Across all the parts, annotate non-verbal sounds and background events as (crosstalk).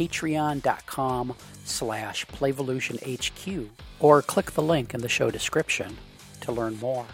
patreon.com slash playvolutionhq or click the link in the show description to learn more.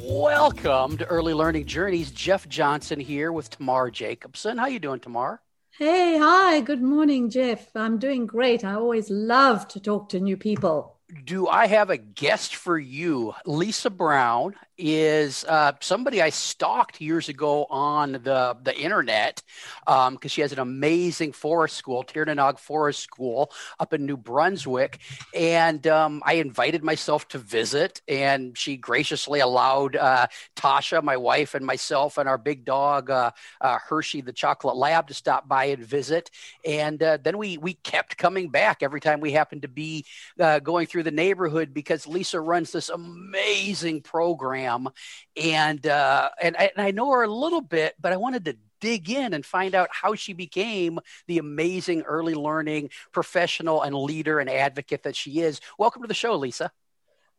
Welcome to Early Learning Journeys. Jeff Johnson here with Tamar Jacobson. How are you doing, Tamar? Hey, hi. Good morning, Jeff. I'm doing great. I always love to talk to new people do I have a guest for you? Lisa Brown is uh, somebody I stalked years ago on the, the internet because um, she has an amazing forest school, Tirnanog Forest School up in New Brunswick. And um, I invited myself to visit, and she graciously allowed uh, Tasha, my wife, and myself, and our big dog, uh, uh Hershey, the chocolate lab, to stop by and visit. And uh, then we, we kept coming back every time we happened to be uh, going through the neighborhood because Lisa runs this amazing program, and uh, and, I, and I know her a little bit, but I wanted to dig in and find out how she became the amazing early learning professional and leader and advocate that she is. Welcome to the show, Lisa.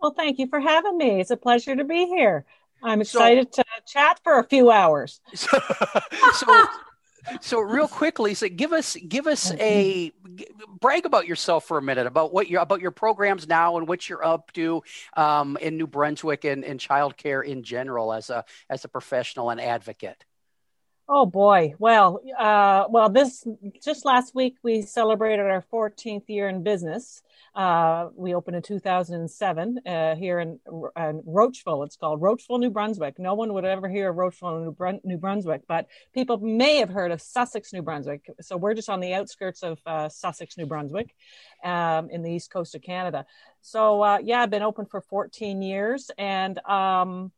Well, thank you for having me. It's a pleasure to be here. I'm excited so, to chat for a few hours. (laughs) So, so so real quickly, so give us give us a brag about yourself for a minute about what you're about your programs now and what you're up to um, in New Brunswick and, and childcare in general as a as a professional and advocate. Oh boy. Well, uh, well, this just last week we celebrated our 14th year in business. Uh, we opened in 2007 uh, here in, in, Roachville. It's called Roachville, New Brunswick. No one would ever hear of Roachville, New, Brun- New, Brunswick, but people may have heard of Sussex, New Brunswick. So we're just on the outskirts of uh, Sussex, New Brunswick, um, in the east coast of Canada. So uh, yeah, I've been open for 14 years, and um,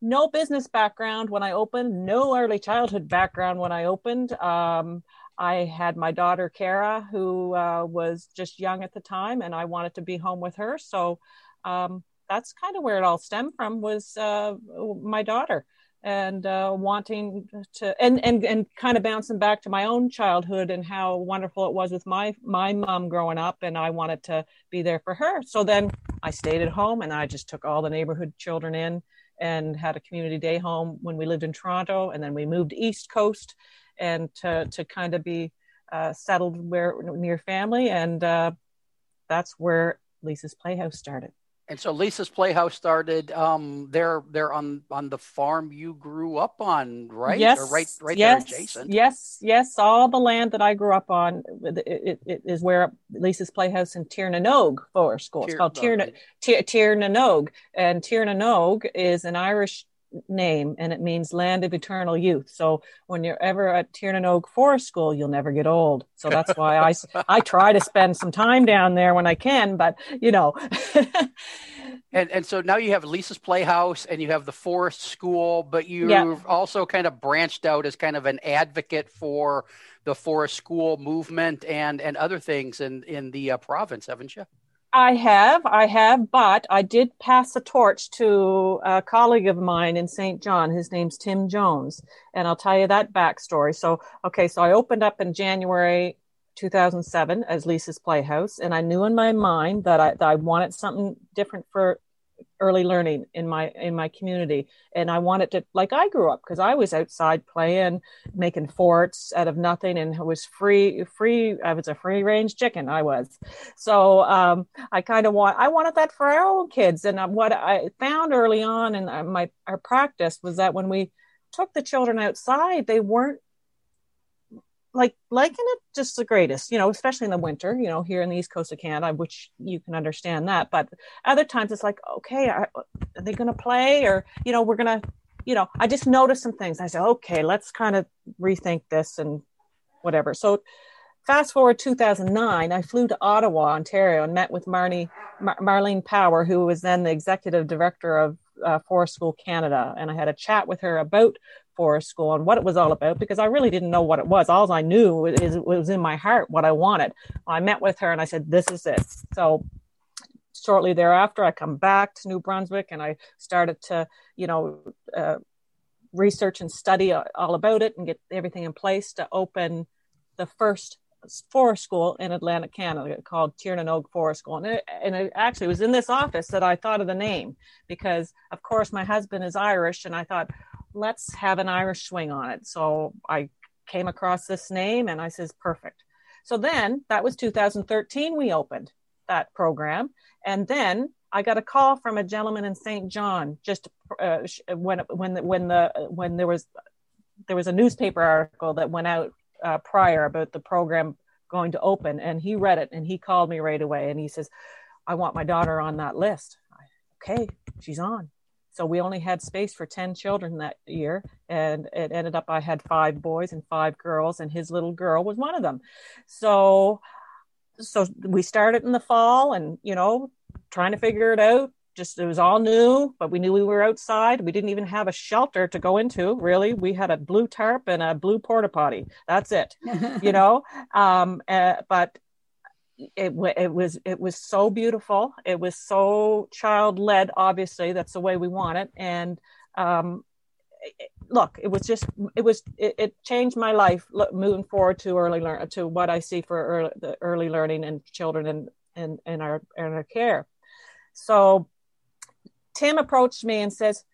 no business background when I opened, no early childhood background when I opened. Um, I had my daughter Kara, who uh, was just young at the time, and I wanted to be home with her. So um, that's kind of where it all stemmed from was uh, my daughter and uh, wanting to and, and and kind of bouncing back to my own childhood and how wonderful it was with my my mom growing up and I wanted to be there for her. So then I stayed at home and I just took all the neighborhood children in and had a community day home when we lived in Toronto, and then we moved East Coast, and to to kind of be uh, settled where near family, and uh, that's where Lisa's Playhouse started. And so Lisa's Playhouse started. Um, they're they're on on the farm you grew up on, right? Yes, or right, right yes, there adjacent. Yes, yes. All the land that I grew up on it, it, it is where Lisa's Playhouse in Tirnanog Forest School. It's called Tirna, Tirnanog, and Tirnanog is an Irish name and it means land of eternal youth. So when you're ever at Tirnanog Forest School, you'll never get old. So that's why I, (laughs) I try to spend some time down there when I can, but you know. (laughs) and and so now you have Lisa's Playhouse and you have the Forest School, but you've yeah. also kind of branched out as kind of an advocate for the Forest School movement and and other things in in the uh, province, haven't you? I have, I have, but I did pass a torch to a colleague of mine in St. John. His name's Tim Jones, and I'll tell you that backstory. So, okay, so I opened up in January 2007 as Lisa's Playhouse, and I knew in my mind that I, that I wanted something different for early learning in my in my community. And i wanted to like i grew up because i was outside playing making forts out of nothing and it was free free i was a free range chicken i was. So um, i kind of want i wanted that for our own kids. And uh, what i found early on in uh, my our practice was that when we took the children outside they weren't like liking it just the greatest, you know, especially in the winter, you know, here in the east coast of Canada, which you can understand that. But other times it's like, okay, are, are they going to play or, you know, we're going to, you know, I just noticed some things. I said, okay, let's kind of rethink this and whatever. So fast forward 2009, I flew to Ottawa, Ontario, and met with Marnie, Mar- Marlene Power, who was then the executive director of uh, Forest School Canada, and I had a chat with her about Forest School and what it was all about because I really didn't know what it was. All I knew is it was in my heart what I wanted. I met with her and I said, "This is it." So shortly thereafter, I come back to New Brunswick and I started to, you know, uh, research and study all about it and get everything in place to open the first forest school in Atlantic Canada called Tiernan Forest School. And it, and it actually was in this office that I thought of the name because, of course, my husband is Irish, and I thought, let's have an Irish swing on it. So I came across this name and I says, perfect. So then that was 2013, we opened that program. And then I got a call from a gentleman in St. John just uh, when when when the when there was there was a newspaper article that went out uh, prior about the program going to open, and he read it and he called me right away and he says, "I want my daughter on that list." I, okay, she's on. So we only had space for 10 children that year. And it ended up, I had five boys and five girls, and his little girl was one of them. So, so we started in the fall and, you know, trying to figure it out. Just it was all new, but we knew we were outside. We didn't even have a shelter to go into. Really, we had a blue tarp and a blue porta potty. That's it, (laughs) you know. Um, uh, but it, it was it was so beautiful. It was so child led. Obviously, that's the way we want it. And um, look, it was just it was it, it changed my life moving forward to early learn to what I see for early, the early learning and children and in, in our in our care. So Tim approached me and says,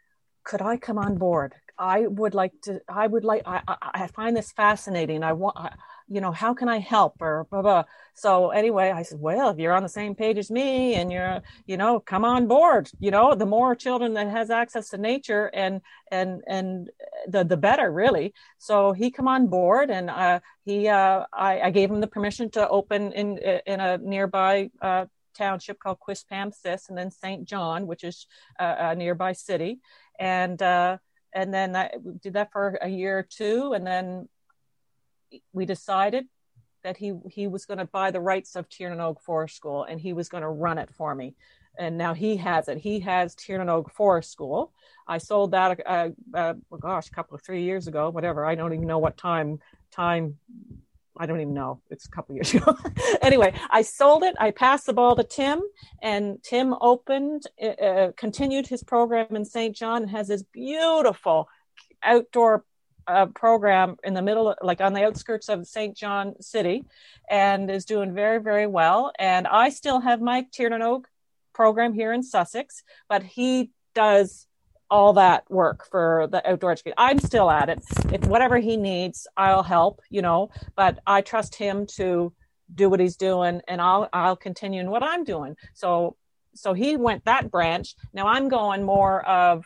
"Could I come on board? I would like to. I would like. I I, I find this fascinating. I want." I, you know, how can I help or blah, blah. So anyway, I said, well, if you're on the same page as me and you're, you know, come on board, you know, the more children that has access to nature and, and, and the, the better really. So he come on board and, uh, he, uh, I, I gave him the permission to open in, in a nearby, uh, township called Quispamsis and then St. John, which is uh, a nearby city. And, uh, and then I did that for a year or two. And then we decided that he he was going to buy the rights of Tiernan Forest School and he was going to run it for me. And now he has it. He has Tiernan Forest School. I sold that, uh, uh, oh gosh, a couple of three years ago, whatever. I don't even know what time time. I don't even know. It's a couple years (laughs) ago. anyway, I sold it. I passed the ball to Tim, and Tim opened, uh, uh continued his program in St. John, and has this beautiful outdoor a program in the middle, like on the outskirts of St. John City, and is doing very, very well. And I still have my Tirnanog program here in Sussex, but he does all that work for the outdoor education. I'm still at it. If whatever he needs, I'll help, you know, but I trust him to do what he's doing and I'll I'll continue in what I'm doing. So so he went that branch. Now I'm going more of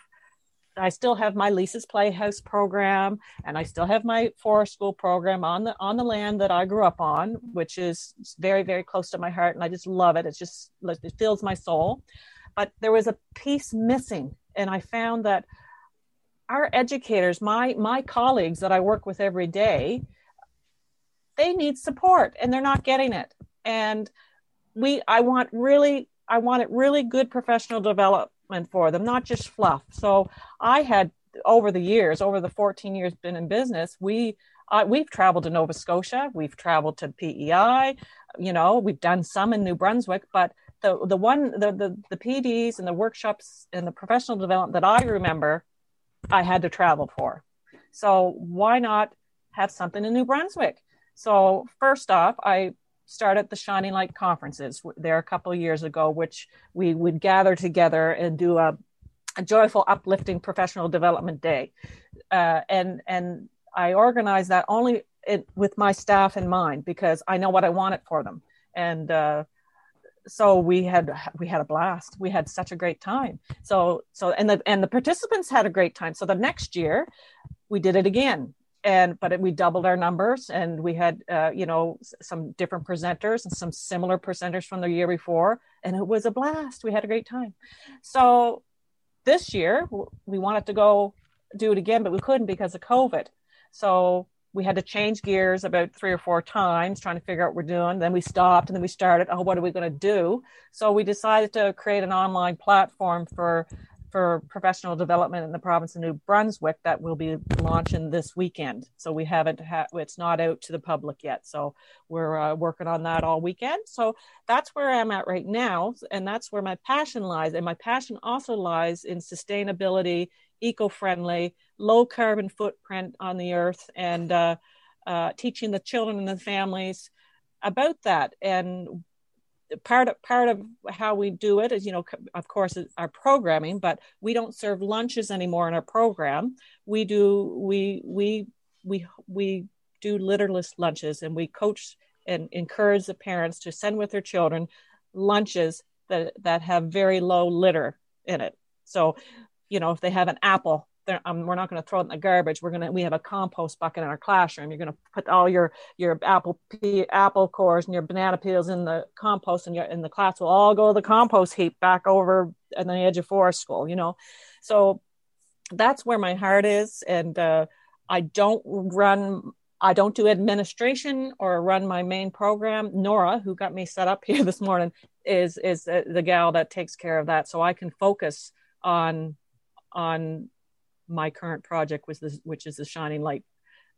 I still have my Lisa's Playhouse program, and I still have my forest school program on the on the land that I grew up on, which is very very close to my heart, and I just love it. It's just it fills my soul. But there was a piece missing, and I found that our educators, my my colleagues that I work with every day, they need support, and they're not getting it. And we, I want really, I want it really good professional development for them, not just fluff. So I had over the years, over the 14 years been in business, we uh, we've traveled to Nova Scotia, we've traveled to PEI, you know, we've done some in New Brunswick, but the the one the the, the PDs and the workshops and the professional development that I remember, I had to travel for. So why not have something in New Brunswick? So first off, I started the Shining Light conferences there a couple years ago, which we would gather together and do a, a joyful, uplifting professional development day. Uh, and and I organized that only it, with my staff in mind because I know what I wanted for them. And uh, so we had we had a blast. We had such a great time. So so and the and the participants had a great time. So the next year we did it again and but we doubled our numbers and we had uh, you know some different presenters and some similar presenters from the year before and it was a blast we had a great time so this year we wanted to go do it again but we couldn't because of covid so we had to change gears about three or four times trying to figure out what we're doing. Then we stopped and then we started, oh, what are we going to do? So we decided to create an online platform for for professional development in the province of New Brunswick that will be launching this weekend. So we haven't had it's not out to the public yet. So we're uh, working on that all weekend. So that's where I'm at right now, and that's where my passion lies. And my passion also lies in sustainability, eco-friendly, low carbon footprint on the earth, and uh, uh, teaching the children and the families about that and part of part of how we do it is you know of course our programming but we don't serve lunches anymore in our program. We do we we we we do litterless lunches and we coach and encourage the parents to send with their children lunches that that have very low litter in it. So you know if they have an apple um, we're not going to throw it in the garbage. We're going to, we have a compost bucket in our classroom. You're going to put all your, your apple, pea, apple cores and your banana peels in the compost and your, in the class will all go to the compost heap back over at the edge of forest school, you know? So that's where my heart is. And, uh, I don't run I don't do administration or run my main program. Nora, who got me set up (laughs) here this morning, is is the gal that takes care of that, so I can focus on on my current project was this, which is the shining light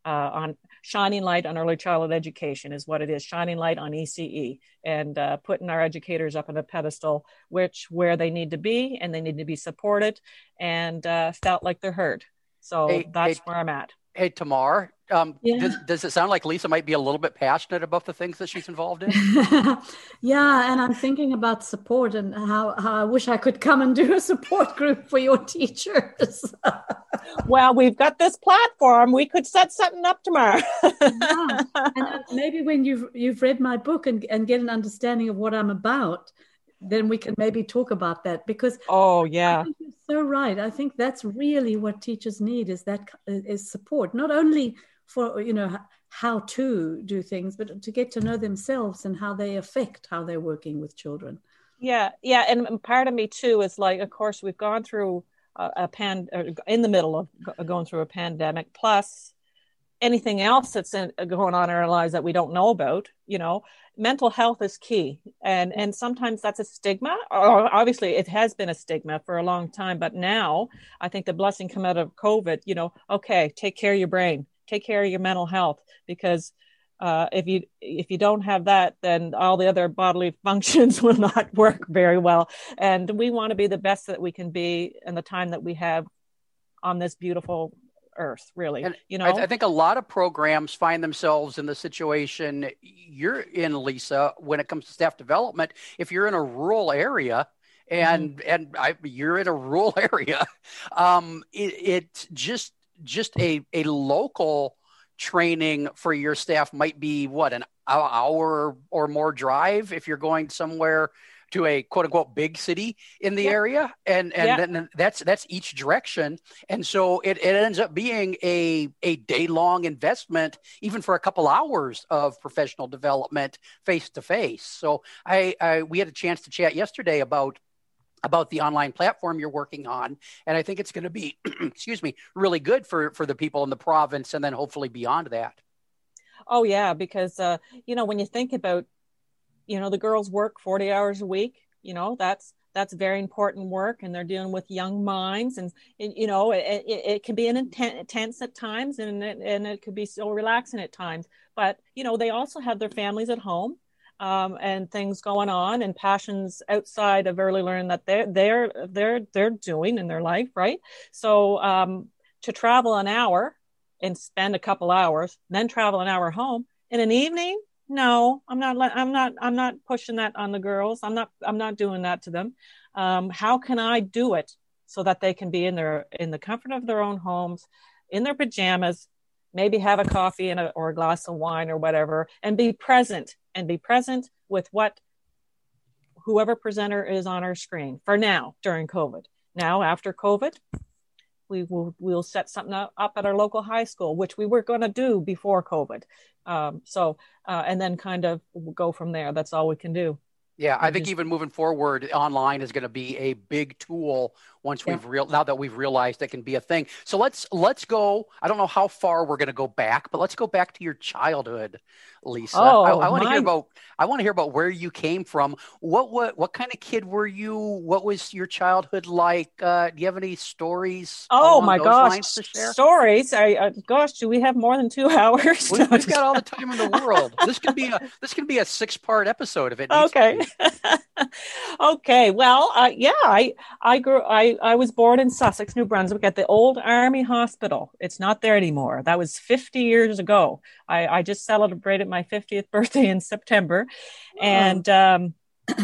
uh, on shining light on early childhood education is what it is shining light on ece and uh, putting our educators up on a pedestal which where they need to be and they need to be supported and uh, felt like they're heard. So hey, that's hey, where i'm at. Hey tamar um, yeah. does, does, it sound like Lisa might be a little bit passionate about the things that she's involved in? (laughs) yeah, and I'm thinking about support and how, how I wish I could come and do a support (laughs) group for your teachers. (laughs) well, we've got this platform. We could set something up tomorrow. yeah. And maybe when you've you've read my book and, and get an understanding of what I'm about, then we can maybe talk about that because oh yeah you're so right i think that's really what teachers need is that is support not only for you know how to do things but to get to know themselves and how they affect how they're working with children. Yeah yeah and part of me too is like of course we've gone through a, a pan uh, in the middle of going through a pandemic plus anything else that's in, going on in our lives that we don't know about you know mental health is key. And and sometimes that's a stigma obviously it has been a stigma for a long time but now i think the blessing come out of covid you know okay take care of your brain take care of your mental health because uh, if you if you don't have that, then all the other bodily (laughs) functions will not work very well. And we want to be the best that we can be in the time that we have on this beautiful earth really and you know I, I, think a lot of programs find themselves in the situation you're in lisa when it comes to staff development if you're in a rural area and mm-hmm. and I, you're in a rural (laughs) area um, it, it just just a, a local training for your staff might be what an hour or more drive if you're going somewhere to a quote unquote big city in the yeah. area and and yeah. then that's that's each direction and so it, it ends up being a a day long investment even for a couple hours of professional development face to face so I, I we had a chance to chat yesterday about about the online platform you're working on. And i think it's going to be (clears throat) excuse me really good for for the people in the province and then hopefully beyond that. Oh yeah because uh you know when you think about you know the girls work 40 hours a week you know that's that's very important work and they're dealing with young minds and, and you know it, it, it, can be an intense at times and and it could be so relaxing at times. But you know they also have their families at home um, and things going on and passions outside of early learning that they're they're they're they're doing in their life, right? So um, to travel an hour and spend a couple hours, then travel an hour home in an evening. No, I'm not. I'm not. I'm not pushing that on the girls. I'm not. I'm not doing that to them. Um, how can I do it so that they can be in their in the comfort of their own homes, in their pajamas, maybe have a coffee and a, or a glass of wine or whatever and be present and be present with what whoever presenter is on our screen for now during covid. Now after covid we will we'll set something up at our local high school which we were going to do before covid. Um, so uh, and then kind of go from there. That's all we can do. Yeah, I think even moving forward, online is going to be a big tool once we've real now that we've realized it can be a thing. So let's let's go. I don't know how far we're going to go back, but let's go back to your childhood, Lisa. Oh, I, I want to hear about I want to hear about where you came from. What what what kind of kid were you? What was your childhood like? Uh, do you have any stories? Oh my gosh, lines to share? stories! I uh, gosh, do we have more than two (laughs) hours? We, we've got all the time in the world. This could be a (laughs) this could be a six part episode of it okay (laughs) okay well uh, yeah i i grew i i was born in sussex new brunswick at the old army hospital it's not there anymore that was 50 years ago i i just celebrated my 50th (laughs) birthday in september and um (clears throat)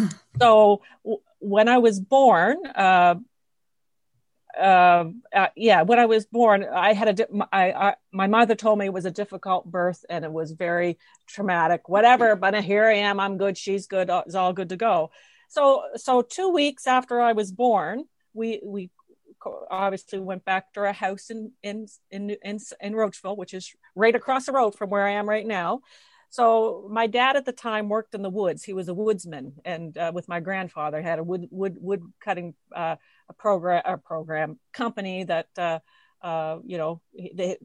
so w- when i was born uh uh, uh, yeah, when I was born, I had a, di- I, I, my mother told me it was a difficult birth and it was very traumatic, whatever. But here I am. I'm good. She's good. It's all good to go. So, so two weeks after I was born, we, we obviously went back to our house in, in, in, in, in Roachville, which is right across the road from where I am right now. So my dad at the time worked in the woods. He was a woodsman, and uh, with my grandfather had a wood wood wood cutting uh, a program a program company that uh, uh, you know he, they,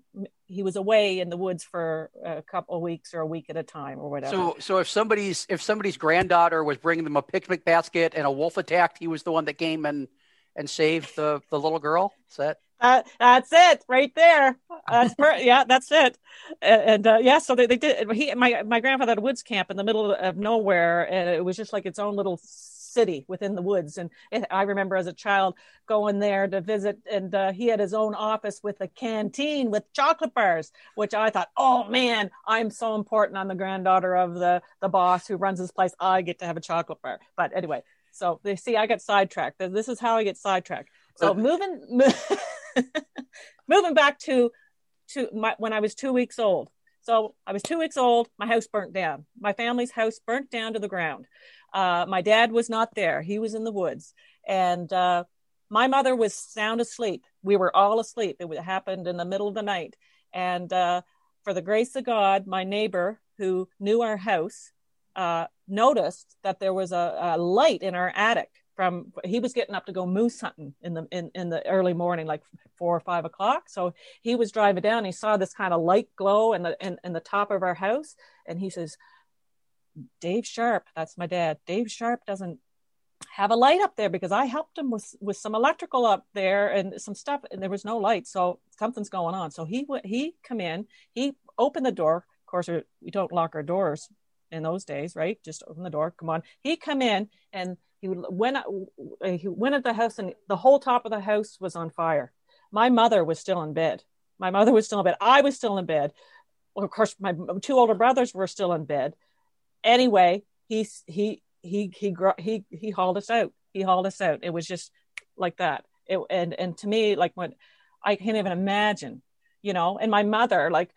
he was away in the woods for a couple of weeks or a week at a time or whatever. So, so if somebody's if somebody's granddaughter was bringing them a picnic basket and a wolf attacked, he was the one that came and and save the the little girl. Is that Uh, that's it right there. That's per- (laughs) yeah, that's it. And, and uh, yeah, so they, they did. He, my my grandfather had a woods camp in the middle of nowhere, and it was just like its own little city within the woods. And it, I remember as a child going there to visit, and uh, he had his own office with a canteen with chocolate bars, which I thought, oh man, I'm so important. I'm the granddaughter of the the boss who runs this place. I get to have a chocolate bar. But anyway, so they see I got sidetracked. This is how I get sidetracked. So moving (laughs) moving back to to my, when I was two weeks old. So I was two weeks old. My house burnt down. My family's house burnt down to the ground. Uh, my dad was not there. He was in the woods, and uh, my mother was sound asleep. We were all asleep. It happened in the middle of the night, and uh, for the grace of God, my neighbor who knew our house uh, noticed that there was a, a light in our attic from he was getting up to go moose hunting in the in, in the early morning like four or five o'clock. So he was driving down he saw this kind of light glow in the in, in the top of our house. And he says dave sharp that's my dad dave sharp doesn't have a light up there because i helped him with with some electrical up there and some stuff and there was no light. So something's going on. So he went he come in he opened the door. Of course we don't lock our doors in those days right? Just open the door come on. He come in and he went he went at the house and the whole top of the house was on fire. My mother was still in bed. My mother was still in bed. I was still in bed. Well, of course my two older brothers were still in bed. Anyway he he he he he he hauled us out. He hauled us out. It was just like that. It, and and to me like when i can't even imagine you know? And my mother like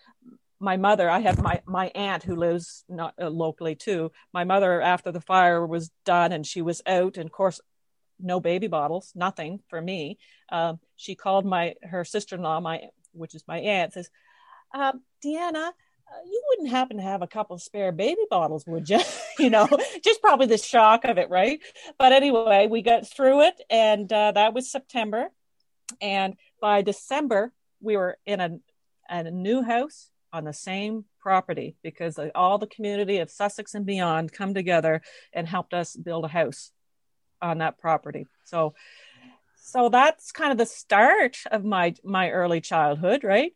my mother i have my my aunt who lives not uh, locally too. My mother after the fire was done and she was out and of course no baby bottles nothing for me um, she called my her sister-in-law my which is my aunt says uh, deanna you wouldn't happen to have a couple spare baby bottles would you (laughs) you know just probably the shock of it right? But anyway we got through it and uh, that was september. And by december we were in a, a new house on the same property because all the community of Sussex and beyond come together and helped us build a house on that property. So so that's kind of the start of my my early childhood, right?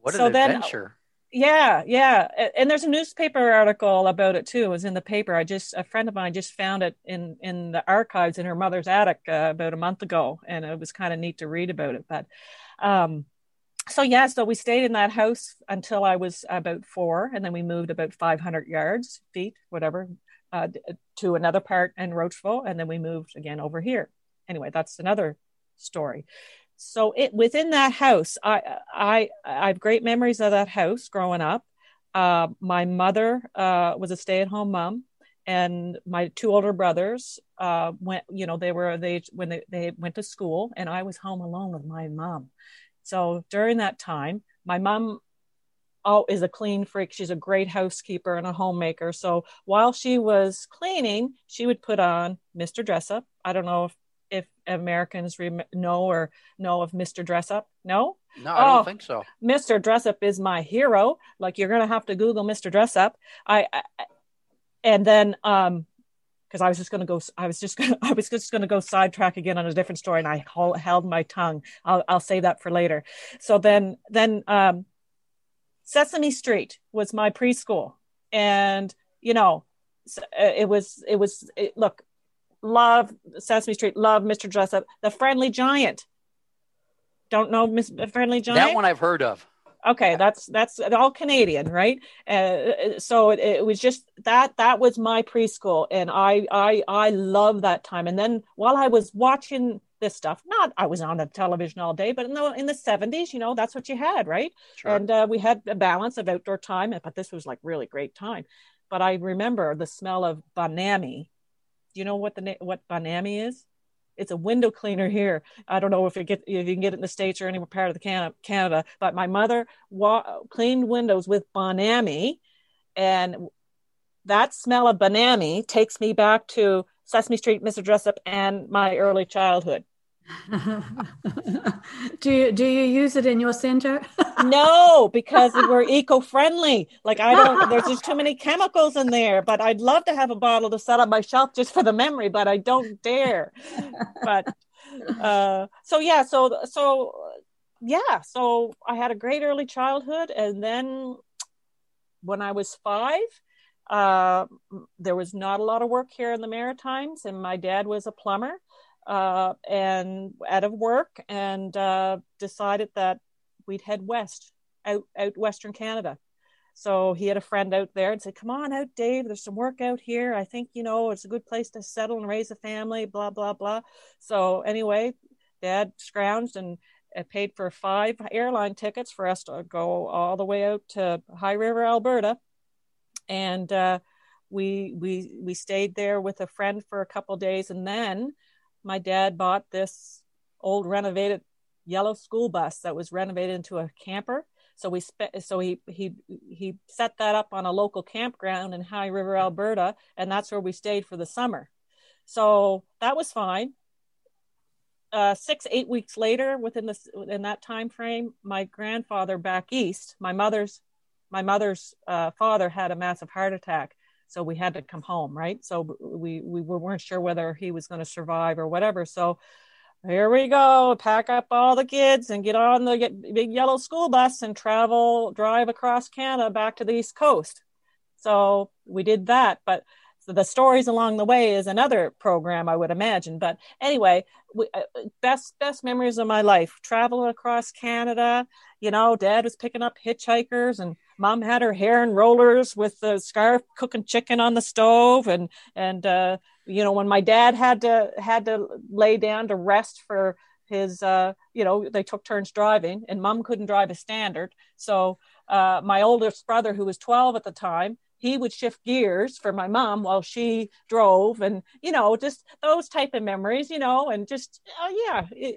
What an so adventure. Then, yeah, yeah. And there's a newspaper article about it too. It was in the paper. I just a friend of mine just found it in in the archives in her mother's attic uh, about a month ago and it was kind of neat to read about it. But um so yeah, so we stayed in that house until I was about four, and then we moved about 500 yards, feet, whatever, uh, to another part in Roachville, and then we moved again over here. Anyway, that's another story. So it within that house, I I I have great memories of that house growing up. Uh, my mother uh, was a stay-at-home mom, and my two older brothers uh, went. You know, they were they when they, they went to school, and I was home alone with my mom. So during that time, my mom oh is a clean freak. She's a great housekeeper and a homemaker. So while she was cleaning she would put on mr dressup i don't know if if americans rem- know or know of mr dressup no? No i don't oh, think so. Mr dressup is my hero. Like you're gonna have to google mr dressup I, I and then um because I was just going to go. I was just going. (laughs) I was just going to go sidetrack again on a different story, and I hold, held my tongue. I'll I'll save that for later. So then then um, Sesame Street was my preschool, and you know, uh, it was it was it, look, love Sesame Street, love Mr. Dressup, the Friendly Giant. Don't know Miss Friendly Giant. That one I've heard of. Okay, that's that's all Canadian, right? Uh, so it, it, was just that that was my preschool, and I I I love that time. And then while I was watching this stuff. Not I was on the television all day, but in the in the seventies, you know, that's what you had, right? Sure. And uh, we had a balance of outdoor time, but this was like really great time. But I remember the smell of Bon Ami. Do you know what the what Bon Ami is? It's a window cleaner here. I don't know if get if you can get it in the states or any part of the Canada, Canada but my mother wa- cleaned windows with Bon Ami, and that smell of Bon Ami takes me back to Sesame Street, Mr. Dressup, and my early childhood. Do you do you use it in your center? no, because we're eco-friendly. Like I don't there's just too many chemicals in there, but I'd love to have a bottle to set on my shelf just for the memory, but I don't dare. But uh so yeah, so so yeah, so I had a great early childhood and then when I was 5, uh, there was not a lot of work here in the Maritimes, and my dad was a plumber uh, and out of work and uh, decided that we'd head west out out western canada. So he had a friend out there and said come on out dave. There's some work out here. I think you know it's a good place to settle and raise a family blah blah blah. So anyway dad scrounged and paid for five airline tickets for us to go all the way out to high river alberta. And uh, we we we stayed there with a friend for a couple days and then my dad bought this old renovated yellow school bus that was renovated into a camper. So we spe- so he he he set that up on a local campground in High River, Alberta, and that's where we stayed for the summer. So that was fine. Uh, six eight weeks later, within this in that time frame, my grandfather back east, my mother's my mother's uh, father had a massive heart attack, so we had to come home right? So we we weren't sure whether he was going to survive or whatever. So here we go pack up all the kids and get on the big yellow school bus and travel drive across canada back to the east coast. So we did that but the stories along the way is another program i would imagine. But anyway we, uh, best best memories of my life traveling across canada you know dad was picking up hitchhikers and mom had her hair in rollers with the scarf cooking chicken on the stove. And and uh, you know when my dad had to had to lay down to rest for his uh, you know they took turns driving and mom couldn't drive a standard. So uh, my oldest brother who was 12 at the time he would shift gears for my mom while she drove and you know just those type of memories you know and just oh yeah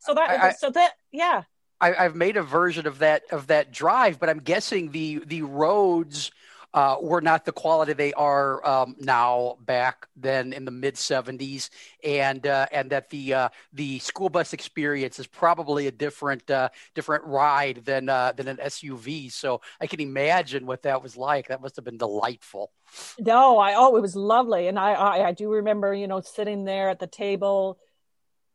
so that I, so that yeah. I, have made a version of that of that drive, but I'm guessing the the roads uh, were not the quality they are um, now back then in the mid 70s, and uh, and that the uh, the school bus experience is probably a different uh, different ride than uh, than an SUV. So I can imagine what that was like. That must have been delightful. No, I oh, it was lovely, and I, I I do remember you know sitting there at the table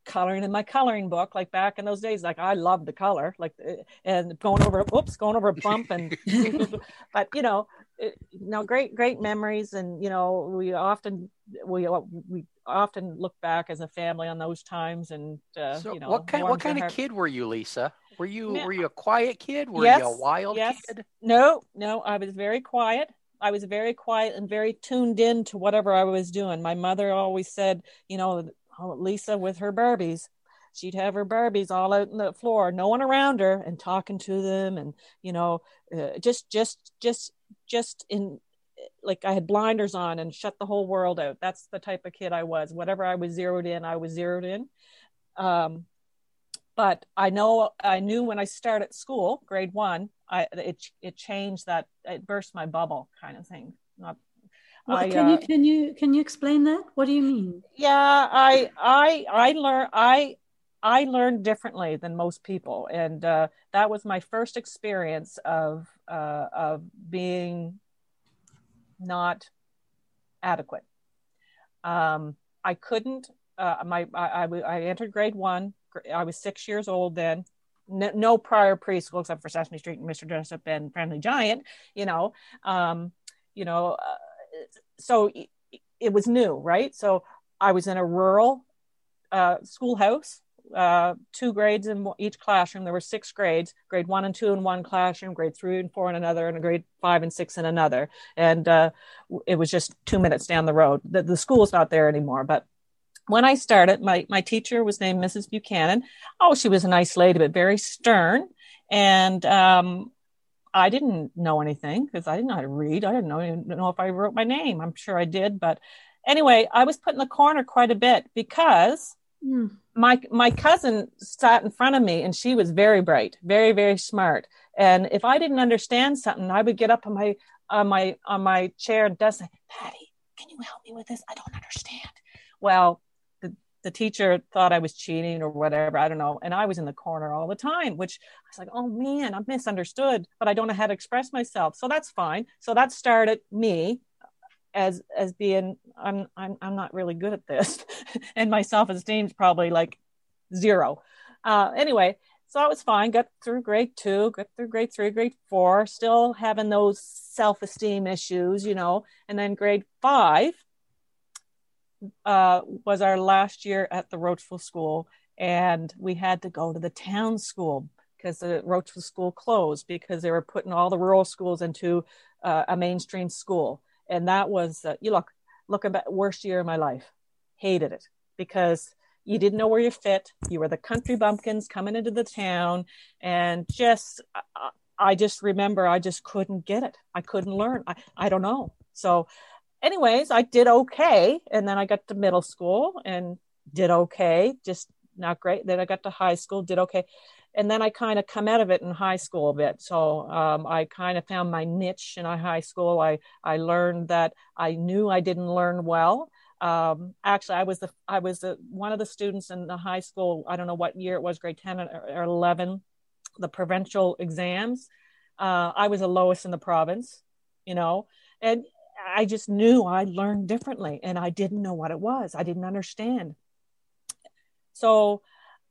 coloring in my coloring book like back in those days like i loved the color like eh, and going over oops going over a bump and (laughs) (laughs) but you know it, you know great great memories and you know we often we we often look back as a family on those times and uh, so you know what kind what kind of kid were you lisa were you yeah. were you a quiet kid were yes, you a wild yes. kid no no i was very quiet I was very quiet and very tuned in to whatever I was doing. My mother always said, you know, oh, Lisa with her Barbies. She'd have her Barbies all out on the floor, no one around her, and talking to them, and you know, uh, just, just, just, just in like I had blinders on and shut the whole world out. That's the type of kid I was. Whatever I was zeroed in, I was zeroed in. Um, but I know I knew when I started school, grade one, I it it changed that it burst my bubble kind of thing. Not well, I, can uh, you can you can you explain that? What do you mean? Yeah, I I I learn I I learned differently than most people, and uh, that was my first experience of uh, of being not adequate. Um, I couldn't. Uh, my I, I, I entered grade one. I was six years old then. No, no prior preschool except for Sesame Street and Mr. Dressup and Friendly Giant. You know, um, you know. Uh, so it, it was new, right? So I was in a rural uh, schoolhouse uh, two grades in each classroom. There were six grades: grade one and two in one classroom, grade three and four in another, and grade five and six in another. And uh, it was just two minutes down the road. The, the school's not there anymore, but when I started, my my teacher was named Mrs. Buchanan. Oh, she was a nice lady, but very stern. And um, I didn't know anything because I didn't know how to read. I didn't know, didn't know if I wrote my name. I'm sure I did, but anyway, I was put in the corner quite a bit because mm. my my cousin sat in front of me and she was very bright, very very smart. And if I didn't understand something, I would get up on my on my on my chair and say, "Patty, can you help me with this? I don't understand." Well, the the teacher thought I was cheating or whatever. I don't know. And I was in the corner all the time, which I was like, "Oh man, I'm misunderstood, but I don't know how to express myself." So that's fine. So that started me as as being I'm I'm I'm not really good at this, (laughs) and my self esteem is probably like zero. Uh, anyway, so I was fine. Got through grade two, got through grade three, grade four, still having those self esteem issues, you know. And then grade five uh, was our last year at the Roachville School, and we had to go to the town school because the Roachville School closed because they were putting all the rural schools into uh, a mainstream school and that was uh, you look looking back worst year of my life. Hated it because you didn't know where you fit. You were the country bumpkins coming into the town. And just I, I just remember i just couldn't get it. I couldn't learn. I, I don't know. So anyways i did okay. And then i got to middle school and did okay. Just not great. Then i got to high school did okay and then I kind of come out of it in high school a bit. So um, I kind of found my niche in high school. I I learned that I knew I didn't learn well. Um, actually, I was the I was the, one of the students in the high school. I don't know what year it was, grade ten or, eleven, the provincial exams. Uh, I was the lowest in the province, you know, and I just knew I learned differently, and I didn't know what it was. I didn't understand. So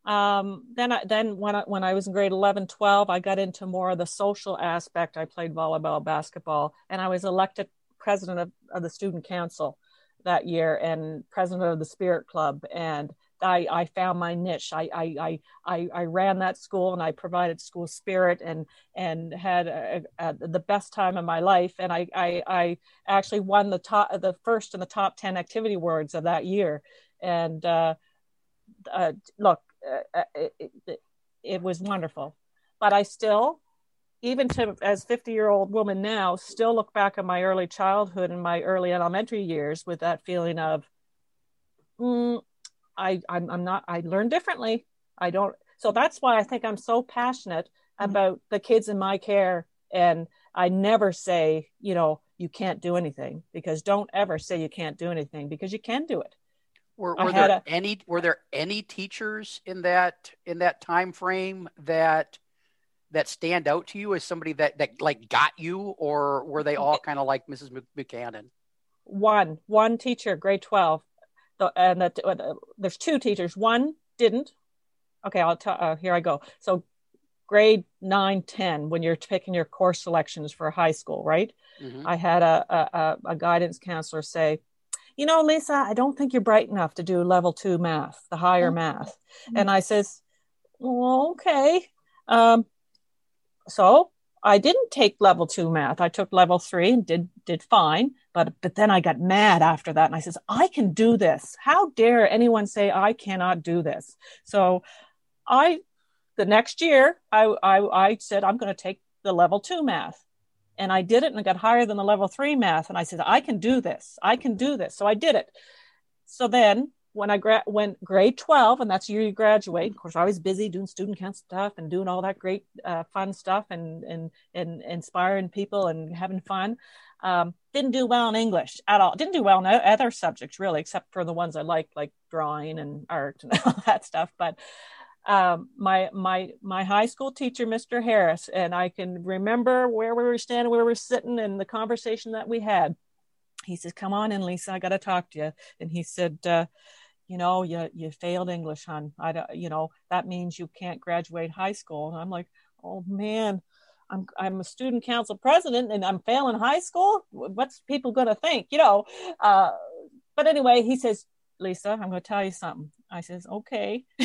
um, then I, then when I, when I was in grade 11 12 i got into more of the social aspect i played volleyball basketball and i was elected president of, of the student council that year and president of the spirit club and I, I found my niche. I, I, I, I ran that school and I provided school spirit and, and had a, a, the best time of my life. And I, I, I actually won the top, the first in the top 10 activity awards of that year. And, uh, uh, look, uh, uh, it, it, it was wonderful. But I still, even to as 50 year old woman now, still look back at my early childhood and my early elementary years with that feeling of, mm, I, I'm, I'm not, I learn differently. I don't, so that's why I think I'm so passionate mm-hmm. about the kids in my care. And I never say, you know, you can't do anything because don't ever say you can't do anything because you can do it. Were, were there a, any were there any teachers in that in that time frame that that stand out to you as somebody that that like got you, or were they all kind of like Mrs. Buchanan? One one teacher, grade twelve, the, and that uh, there's two teachers. One didn't. Okay, I'll tell. Uh, here I go. So grade 9 10 when you're picking your course selections for high school right mm-hmm. i had a, a, a guidance counselor say you know, Lisa, I don't think you're bright enough to do level two math, the higher mm-hmm. math. And I says, well, okay. Um, so I didn't take level two math. I took level three and did did fine. But but then I got mad after that, and I says, I can do this. How dare anyone say I cannot do this? So I the next year I I, I said I'm going to take the level two math and I did it and I got higher than the level three math. And I said, I can do this. I can do this. So I did it. So then when I gra- went grade 12, and that's the year you graduate, of course, I was busy doing student council stuff and doing all that great uh, fun stuff and, and, and inspiring people and having fun. Um, didn't do well in English at all. Didn't do well in other subjects really, except for the ones I liked, like drawing and art and (laughs) all that stuff. But um, my my my high school teacher, Mr. Harris, and I can remember where we were standing, where we were sitting, and the conversation that we had. He says, "Come on in, Lisa. I got to talk to you." And he said, uh, "You know, you you failed English, hon. I don't, you know that means you can't graduate high school." And I'm like, "Oh man." I'm I'm a student council president and I'm failing high school. What's people going to think? You know. Uh, but anyway, he says, Lisa, I'm going to tell you something. I says, okay. (laughs)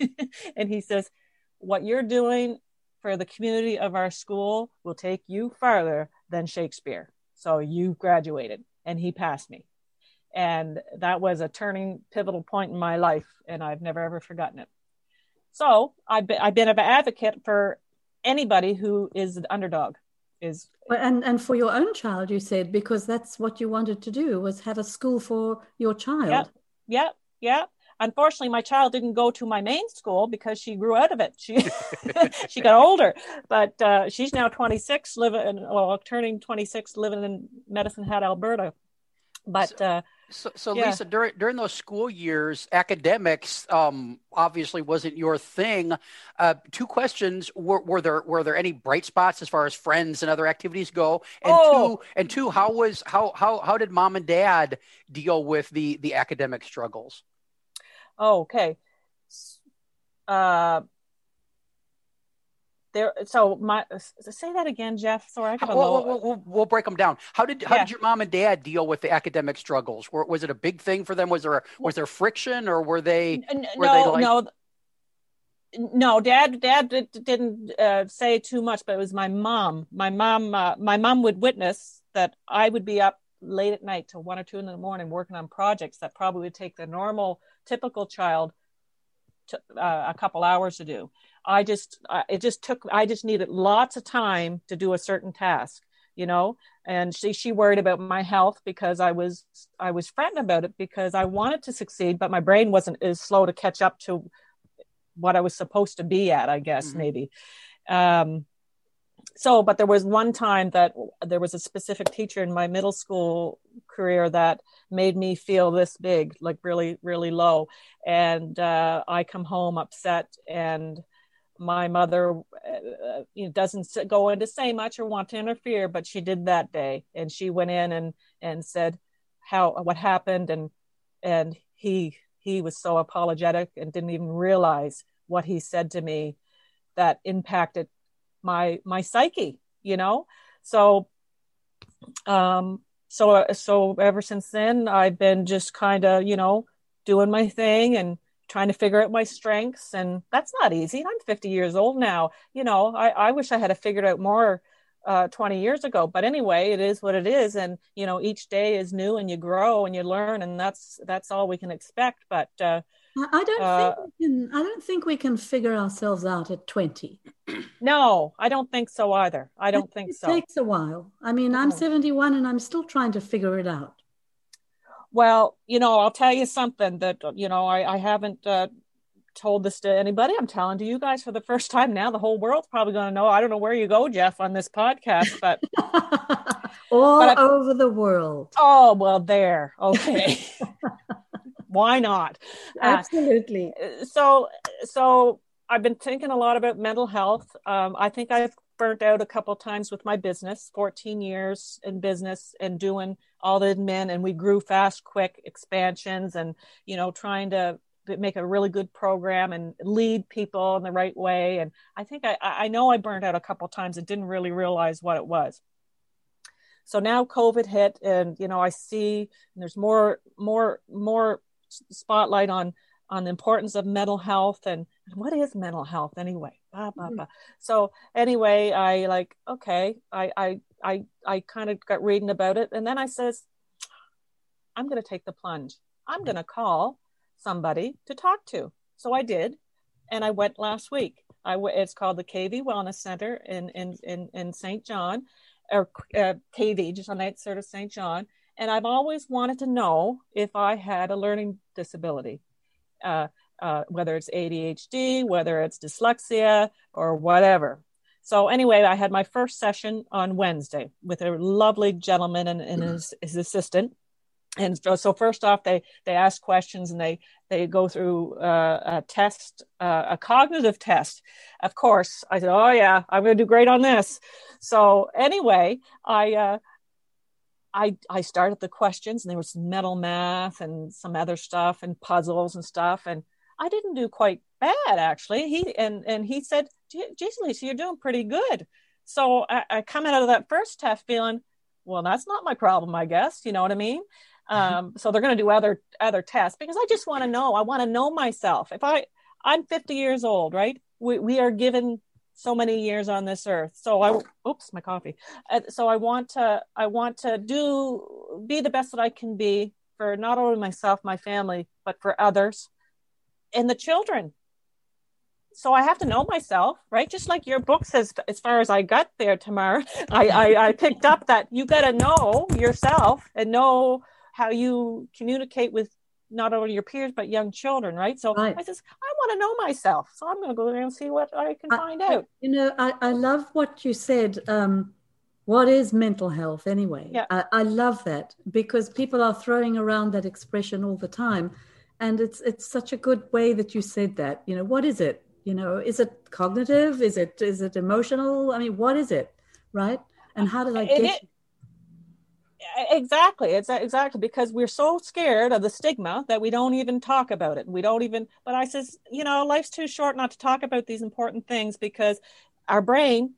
(laughs) and he says, what you're doing for the community of our school will take you farther than Shakespeare. So you graduated, and he passed me. And that was a turning pivotal point in my life, and I've never ever forgotten it. So I've been, I've been an advocate for anybody who is an underdog is and and for your own child you said because that's what you wanted to do was have a school for your child yeah yeah yeah unfortunately my child didn't go to my main school because she grew out of it she (laughs) (laughs) she got older but uh, she's now 26 living in well turning 26 living in medicine hat alberta but uh, so, so yeah. Lisa, during during those school years, academics um, obviously wasn't your thing. Uh, two questions: were, were, there were there any bright spots as far as friends and other activities go? And oh. two, and two, how was how how how did mom and dad deal with the the academic struggles? Oh, okay. Uh, there so my say that again jeff. Sorry i got we'll, we'll, we'll, we'll, break them down. How did how yeah. did your mom and dad deal with the academic struggles? Were, was it a big thing for them? Was there was there friction or were they were no they like... no. No dad dad didn't uh, say too much but it was my mom. My mom uh, my mom would witness that i would be up late at night till one or two in the morning working on projects that probably would take the normal typical child to, uh, a couple hours to do I just, it just took, I just needed lots of time to do a certain task, you know, and she, she worried about my health because I was, I was fretting about it because I wanted to succeed, but my brain wasn't as slow to catch up to what I was supposed to be at, I guess, mm-hmm. maybe. Um, so, but there was one time that there was a specific teacher in my middle school career that made me feel this big, like really, really low. And uh, I come home upset and my mother uh, doesn't go in to say much or want to interfere, but she did that day, and she went in and and said how what happened, and and he he was so apologetic and didn't even realize what he said to me that impacted my my psyche, you know. So, um, so so ever since then, I've been just kind of you know doing my thing and trying to figure out my strengths. And that's not easy. I'm 50 years old now. You know i, I wish i had figured out more uh, 20 years ago. But anyway it is what it is. And you know each day is new and you grow and you learn and that's that's all we can expect. But uh, I don't uh, think we can. I don't think we can figure ourselves out at twenty. No, I don't think so either. I don't it, think it so. It takes a while. I mean, I'm seventy-one and I'm still trying to figure it out. Well, you know, I'll tell you something that, you know, I, I haven't uh, told this to anybody. I'm telling to you guys for the first time now. The whole world's probably going to know. I don't know where you go, Jeff, on this podcast, but (laughs) all but over the world. Oh, well, there. Okay. (laughs) Why not? Uh, Absolutely. Uh, so, so I've been thinking a lot about mental health. Um, I think I've burnt out a couple times with my business 14 years in business and doing all the admin and we grew fast quick expansions and you know trying to make a really good program and lead people in the right way and i think i i know i burnt out a couple times and didn't really realize what it was so now covid hit and you know i see there's more more more spotlight on on the importance of mental health and what is mental health anyway? Blah, blah, mm-hmm. blah. so anyway i like okay i i i i kind of got reading about it. And then i says i'm going to take the plunge. I'm going to call somebody to talk to. So i did. And i went last week. I it's called the kv wellness center in in in, in st john or uh, kv just on that sort of st john and I've always wanted to know if I had a learning disability, uh, uh, whether it's ADHD, whether it's dyslexia, or whatever. So anyway, I had my first session on Wednesday with a lovely gentleman and, and his, his assistant. And so, first off, they they ask questions and they they go through uh, a test, uh, a cognitive test. Of course, I said, "Oh yeah, I'm going to do great on this." So anyway, I uh, I I started the questions and there was metal math and some other stuff and puzzles and stuff and I didn't do quite bad actually. He and and he said, "Geez, Lisa, you're doing pretty good." So I, I come out of that first test feeling, well, that's not my problem, I guess. You know what I mean? Mm-hmm. Um, so they're going to do other other tests because I just want to know. I want to know myself. If I I'm 50 years old, right? We we are given so many years on this earth. So I oops, my coffee. Uh, so I want to I want to do be the best that I can be for not only myself, my family, but for others and the children. So I have to know myself, right? Just like your book says, as far as I got there, Tamar, (laughs) I, I, I picked up that you got to know yourself and know how you communicate with not only your peers but young children, right? So right. I says, I want to know myself, so I'm going to go there and see what I can I, find out. You know, I, I love what you said. Um, what is mental health anyway? Yeah. I, I love that because people are throwing around that expression all the time, and it's it's such a good way that you said that. You know, what is it? You know, is it cognitive? Is it is it emotional? I mean, what is it, right? And how did I get? It, exactly it's exactly because we're so scared of the stigma that we don't even talk about it. We don't even but i says you know life's too short not to talk about these important things because our brain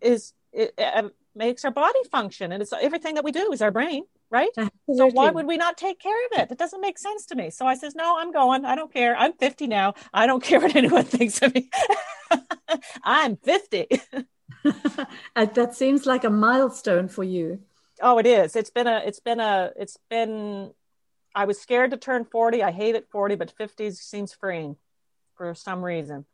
is it, it makes our body function and it's everything that we do is our brain right? Absolutely. so why would we not take care of it? It doesn't make sense to me. So i says no i'm going. I don't care. I'm 50 now. I don't (laughs) care what anyone thinks of me. (laughs) I'm 50 (laughs) (laughs) that seems like a milestone for you. Oh, it is. It's been a. It's been a. It's been. I was scared to turn forty. I hate it forty, but fifty seems freeing, for some reason.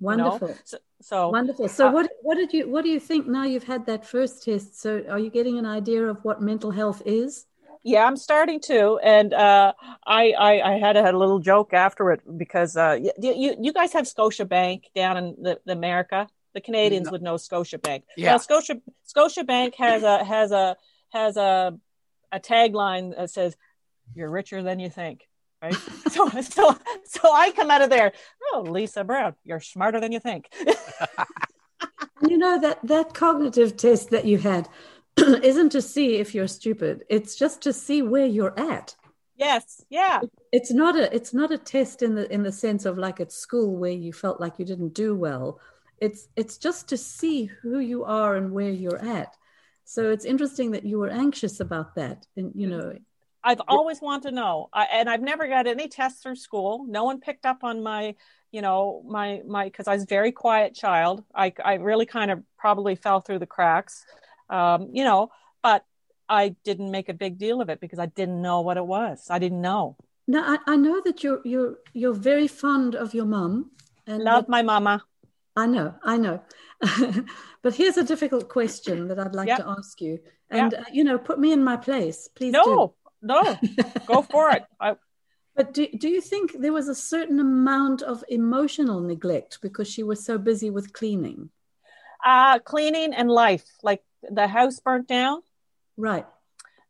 Wonderful. You know? so, so, wonderful. So uh, what what did you what do you think now you've had that first test? So are you getting an idea of what mental health is? Yeah, I'm starting to, and uh, I, I I had a, had a little joke after it because uh, you, you you guys have Scotiabank down in the, the America. The Canadians no. would know Scotiabank. Yeah. Well, Scotia Scotiabank has a has a has a a tagline that says, "You're richer than you think." Right. (laughs) so so so I come out of there. Oh, Lisa Brown, you're smarter than you think. (laughs) you know that that cognitive test that you had (clears throat) isn't to see if you're stupid. It's just to see where you're at. Yes. Yeah. It's not a it's not a test in the in the sense of like at school where you felt like you didn't do well it's it's just to see who you are and where you're at. So it's interesting that you were anxious about that and you know. I've always wanted to know. I, and i've never got any tests through school. No one picked up on my you know my my because i was a very quiet child. I i really kind of probably fell through the cracks um, you know but i didn't make a big deal of it because i didn't know what it was. I didn't know. Now i, I know that you're you're you're very fond of your mom and love my mama I know, I know. (laughs) but here's a difficult question that I'd like yep. to ask you. And, yep. uh, you know, put me in my place, please. No, do. no, go for it. (laughs) I... But do, do you think there was a certain amount of emotional neglect because she was so busy with cleaning? Uh, cleaning and life, like the house burnt down. Right.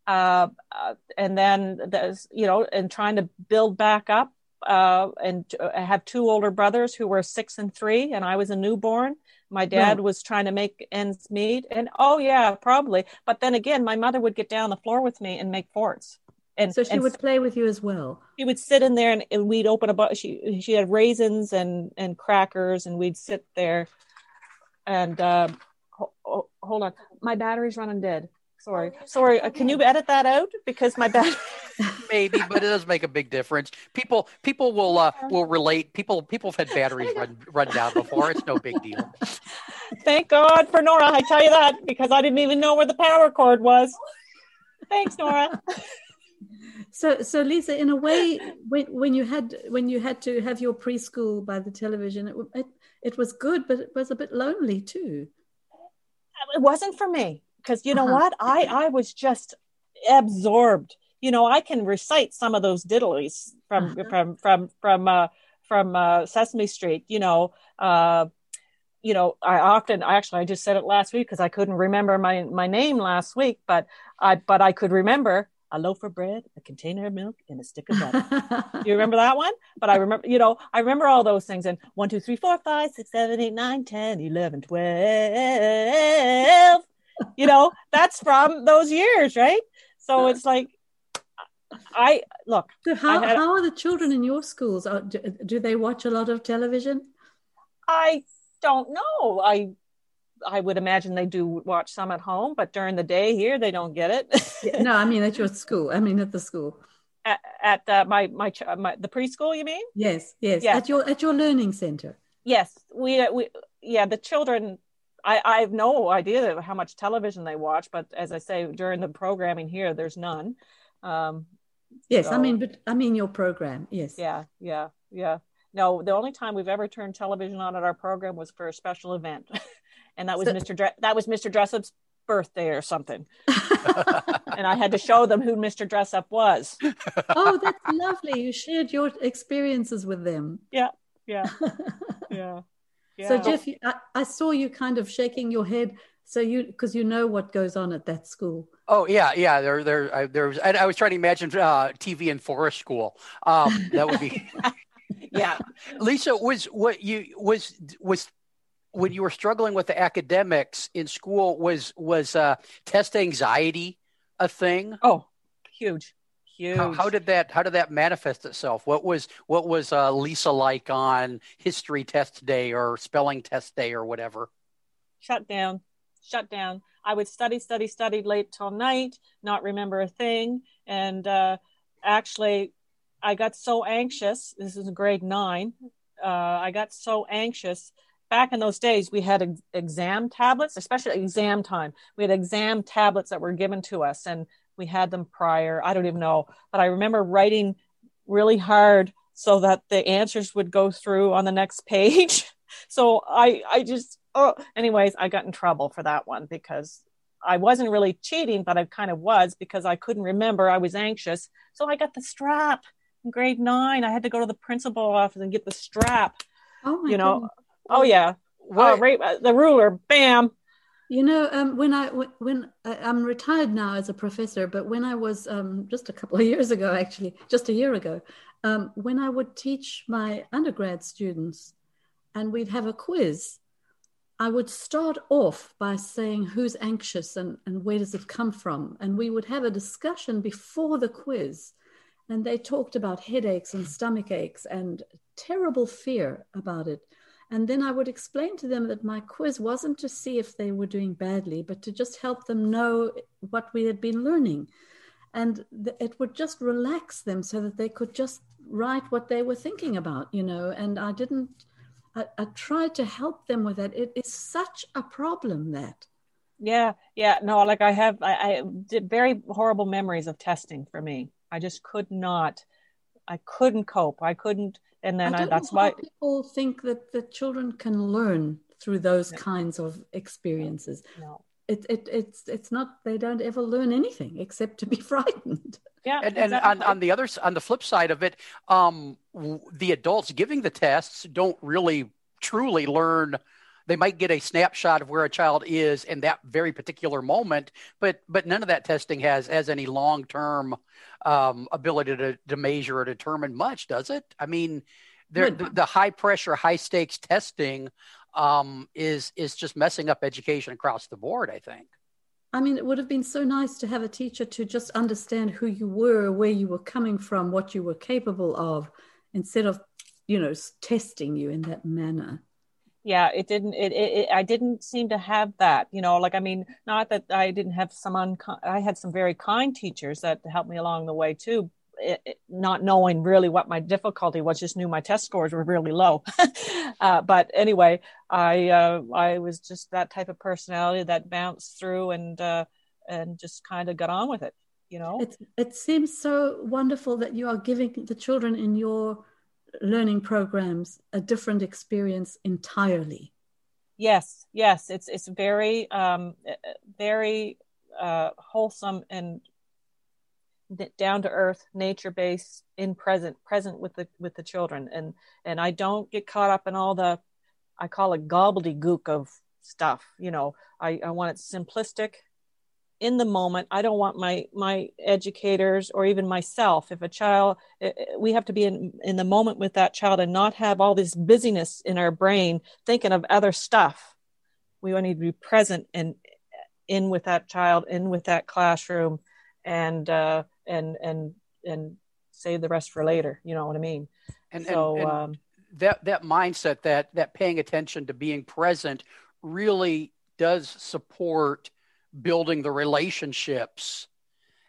Uh, uh, and then there's, you know, and trying to build back up uh, and I have two older brothers who were six and three, and I was a newborn. My dad right. was trying to make ends meet, and oh yeah, probably. But then again, my mother would get down the floor with me and make forts. And so she and would play with you as well. She would sit in there, and, and we'd open a box. She she had raisins and and crackers, and we'd sit there. And uh, ho- hold on, my battery's running dead. Sorry, sorry. Uh, can you edit that out because my battery. (laughs) maybe, but it does make a big difference. People people will uh, will relate. People people have had batteries run run down before. It's no big deal. (laughs) Thank God for Nora. I tell you that because I didn't even know where the power cord was. Thanks, Nora. (laughs) So, so Lisa, in a way, when when you had when you had to have your preschool by the television, it it, it was good, but it was a bit lonely too. It wasn't for me because you know uh-huh. what i i was just absorbed you know i can recite some of those diddlies from uh-huh. from from from uh from uh sesame street you know uh you know i often actually i just said it last week because i couldn't remember my my name last week but i but i could remember a loaf of bread, a container of milk, and a stick of butter. you remember that one? But I remember, you know, I remember all those things. And one, two, three, four, five, six, seven, eight, nine, ten, eleven, twelve. You know, that's from those years, right? So it's like, I look. So how had, how are the children in your schools? Do, do they watch a lot of television? I don't know. I I would imagine they do watch some at home, but during the day here they don't get it. no, I mean at your school. I mean at the school. At, at uh, my, my my the preschool, you mean? Yes, yes. Yeah. At your at your learning center. Yes, we uh, we yeah the children. I I have no idea how much television they watch, but as I say during the programming here, there's none. Um, yes, so, I mean, but I mean your program. Yes. Yeah, yeah, yeah. No, the only time we've ever turned television on at our program was for a special event. (laughs) and that was so, Mr. Dre- that was Mr. Dressup's birthday or something. (laughs) and I had to show them who Mr. Dressup was. oh, that's lovely. You shared your experiences with them. Yeah, yeah, yeah. Yeah. So Jeff, I, I saw you kind of shaking your head. So you, because you know what goes on at that school. Oh yeah, yeah. There, there, I, there was. I, I was trying to imagine uh, TV in forest school. Um, that would be. (laughs) yeah. Lisa, was what you was was when you were struggling with the academics in school was was uh, test anxiety a thing oh huge huge how, how, did that how did that manifest itself? What was what was uh, lisa like on history test day or spelling test day or whatever? Shut down. Shut down. I would study study study late till night not remember a thing. And uh, actually i got so anxious this is grade nine uh, i got so anxious. Back in those days we had ex- exam tablets especially exam time. We had exam tablets that were given to us. And we had them prior. I don't even know but i remember writing really hard so that the answers would go through on the next page. (laughs) So i i just oh anyways i got in trouble for that one because i wasn't really cheating but i kind of was because i couldn't remember. I was anxious. So i got the strap in grade nine. I had to go to the principal office and get the strap oh you know. goodness. Oh yeah. Well, right, uh, the ruler, bam. You know, um, when I when I'm retired now as a professor, but when I was um, just a couple of years ago, actually, just a year ago, um, when I would teach my undergrad students, and we'd have a quiz, I would start off by saying who's anxious and, and where does it come from, and we would have a discussion before the quiz, and they talked about headaches and stomach aches and terrible fear about it and then I would explain to them that my quiz wasn't to see if they were doing badly, but to just help them know what we had been learning. And th- it would just relax them so that they could just write what they were thinking about, you know. And I didn't, I, I tried to help them with that. It is such a problem that. Yeah, yeah, no, like I have, I, I did very horrible memories of testing for me. I just could not, I couldn't cope. I couldn't and then I I, that's why people think that the children can learn through those no. kinds of experiences. No. It, it, it's it's not they don't ever learn anything except to be (laughs) frightened yeah and, and on, on the other on the flip side of it um the adults giving the tests don't really truly learn they might get a snapshot of where a child is in that very particular moment but but none of that testing has has any long term um, ability to, to measure or determine much, does it? I mean, the, the high pressure, high stakes testing um, is is just messing up education across the board. I think. I mean, it would have been so nice to have a teacher to just understand who you were, where you were coming from, what you were capable of, instead of, you know, testing you in that manner yeah it didn't it, it, it, i didn't seem to have that you know like i mean not that i didn't have some unkind i had some very kind teachers that helped me along the way too it, it, not knowing really what my difficulty was just knew my test scores were really low. (laughs) Uh, but anyway i uh, i was just that type of personality that bounced through and uh, and just kind of got on with it you know? It, it seems so wonderful that you are giving the children in your learning programs a different experience entirely Yes, yes, it's it's very um, very uh, wholesome and down to earth, nature based, in present, present with the with the children, and and I don't get caught up in all the, I call it gobbledygook of stuff. You know, I I want it simplistic, in the moment i don't want my my educators or even myself if a child eh, eh, we have to be in in the moment with that child and not have all this busyness in our brain thinking of other stuff. We need to be present and in with that child in with that classroom and uh and and and save the rest for later you know what i mean? And so and, and um, that that mindset that that paying attention to being present really does support building the relationships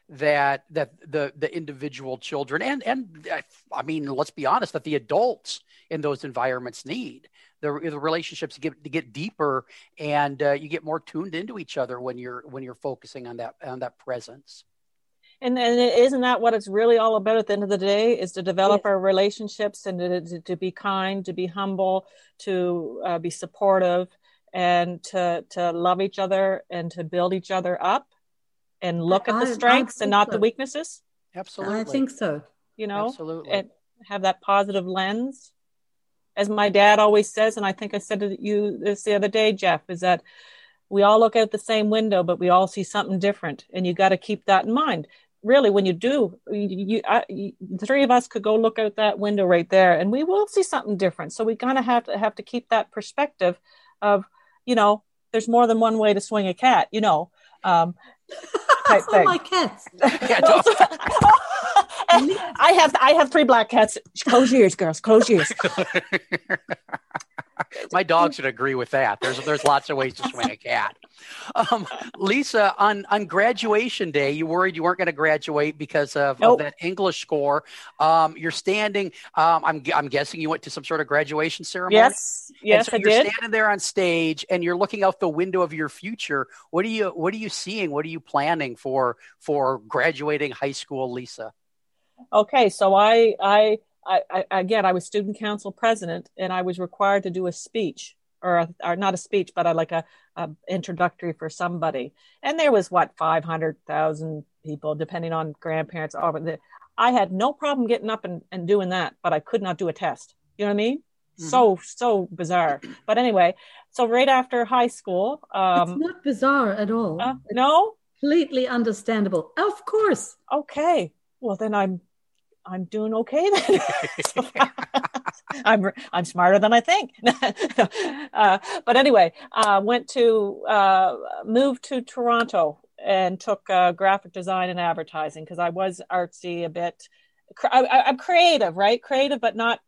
that that the the individual children and and I mean let's be honest that the adults in those environments need. The, the relationships get to get deeper and uh, you get more tuned into each other when you're when you're focusing on that on that presence. And and isn't that what it's really all about at the end of the day is to develop our relationships and to, to, be kind to be humble to uh, be supportive and to to love each other and to build each other up and look I, at the strengths and not so. the weaknesses. Absolutely. I think so. You know? Absolutely. And have that positive lens. As my dad always says and i think i said to you this the other day jeff is that we all look out the same window but we all see something different and you got to keep that in mind. Really when you do you, you, I, you, the three of us could go look out that window right there and we will see something different. So we kind of have to have to keep that perspective of you know, there's more than one way to swing a cat, you know. Um, (laughs) type thing. my cats. (laughs) I have I have three black cats. Close your ears, girls. Close your ears. (laughs) (laughs) My dog should agree with that. There's there's lots of ways to swing a cat. Um, Lisa, on on graduation day, you worried you weren't going to graduate because of, nope. of, that English score. Um, you're standing. Um, I'm I'm guessing you went to some sort of graduation ceremony. Yes, yes, so I you're did. standing there on stage, and you're looking out the window of your future. What are you What are you seeing? What are you planning for for graduating high school, Lisa? Okay, so I I I, I, again, I was student council president, and I was required to do a speech, or, a, or not a speech, but a, like a, a, introductory for somebody. And there was what five hundred thousand people, depending on grandparents. All the, I had no problem getting up and, and doing that, but I could not do a test. You know what I mean? Mm-hmm. So so bizarre. But anyway, so right after high school, um, it's not bizarre at all. Uh, no, completely understandable. Of course. Okay. Well, then I'm I'm doing okay then. (laughs) I'm I'm smarter than I think. (laughs) uh, but anyway, uh, went to uh, moved to Toronto and took uh, graphic design and advertising because I was artsy a bit. I, am creative, right? Creative, but not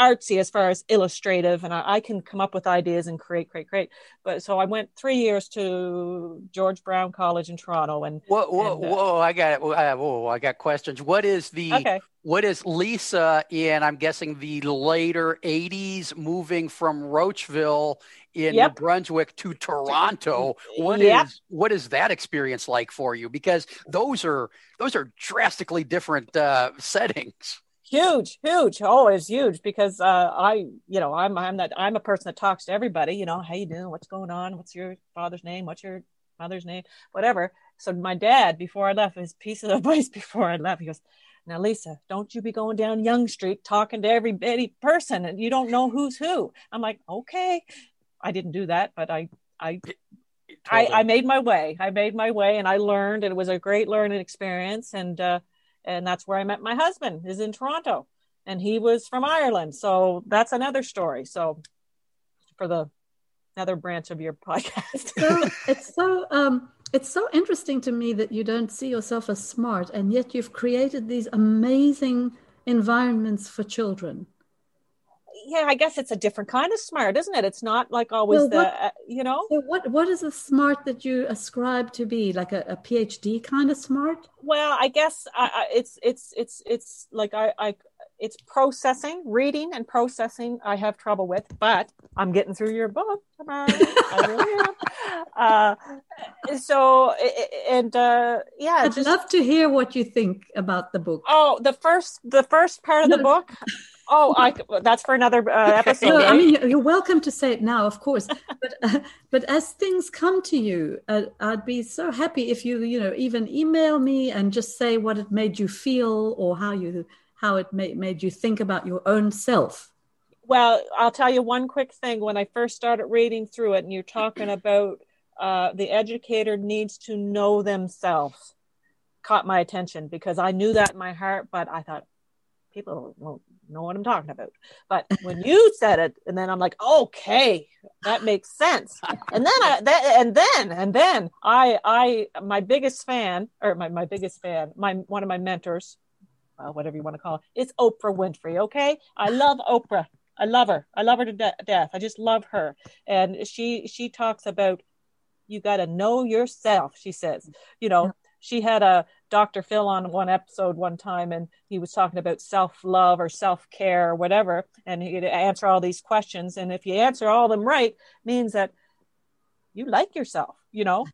artsy as far as illustrative and I, I, can come up with ideas and create create create but so i went three years to george brown college in toronto and whoa whoa, and, uh, whoa i got it whoa i got questions what is the okay. what is lisa in i'm guessing the later 80s moving from roachville in yep. New Brunswick to Toronto. What yep. is what is that experience like for you? Because those are those are drastically different uh, settings huge huge oh it's huge because uh i you know i'm i'm that i'm a person that talks to everybody you know how you doing? What's going on? What's your father's name? What's your mother's name? Whatever. So my dad before i left his piece of (laughs) advice before i left he goes now lisa don't you be going down Yonge street talking to every person and you don't know who's who. I'm like okay. I didn't do that but i i I, I made my way. I made my way and I learned and it was a great learning experience. And uh, and that's where I met my husband is in Toronto and he was from Ireland. So that's another story. So for the another branch of your (laughs) podcast. so it's so um it's so interesting to me that you don't see yourself as smart and yet you've created these amazing environments for children yeah, I guess it's a different kind of smart, isn't it? It's not like always well, the, uh, you know. So what what is the smart that you ascribe to be like a, a PhD kind of smart? Well, I guess I, I, it's it's it's it's like I, I it's processing, reading and processing. I have trouble with, but I'm getting through your book. I really am. (laughs) Uh, so and uh, yeah, I'd just, love to hear what you think about the book. Oh, the first the first part of no. the book (laughs) Oh, I, that's for another uh, episode. No, right? I mean you're welcome to say it now, of course. But uh, but as things come to you, uh, I'd be so happy if you you know even email me and just say what it made you feel or how you how it made made you think about your own self. Well, I'll tell you one quick thing. When I first started reading through it, and you're talking about uh, the educator needs to know themselves, caught my attention because I knew that in my heart, but I thought people won't know what I'm talking about. But when you (laughs) said it, and then I'm like, okay, that makes sense. And then I, that, and then, and then I, I, my biggest fan, or my, my biggest fan, my one of my mentors, uh, whatever you want to call it, is Oprah Winfrey. Okay, I love Oprah. I love her. I love her to de- death. I just love her. And she she talks about you got to know yourself. She says, you know, she had a Dr. Phil on one episode one time, and he was talking about self love or self care or whatever, and he'd answer all these questions. And if you answer all of them right, means that you like yourself, you know.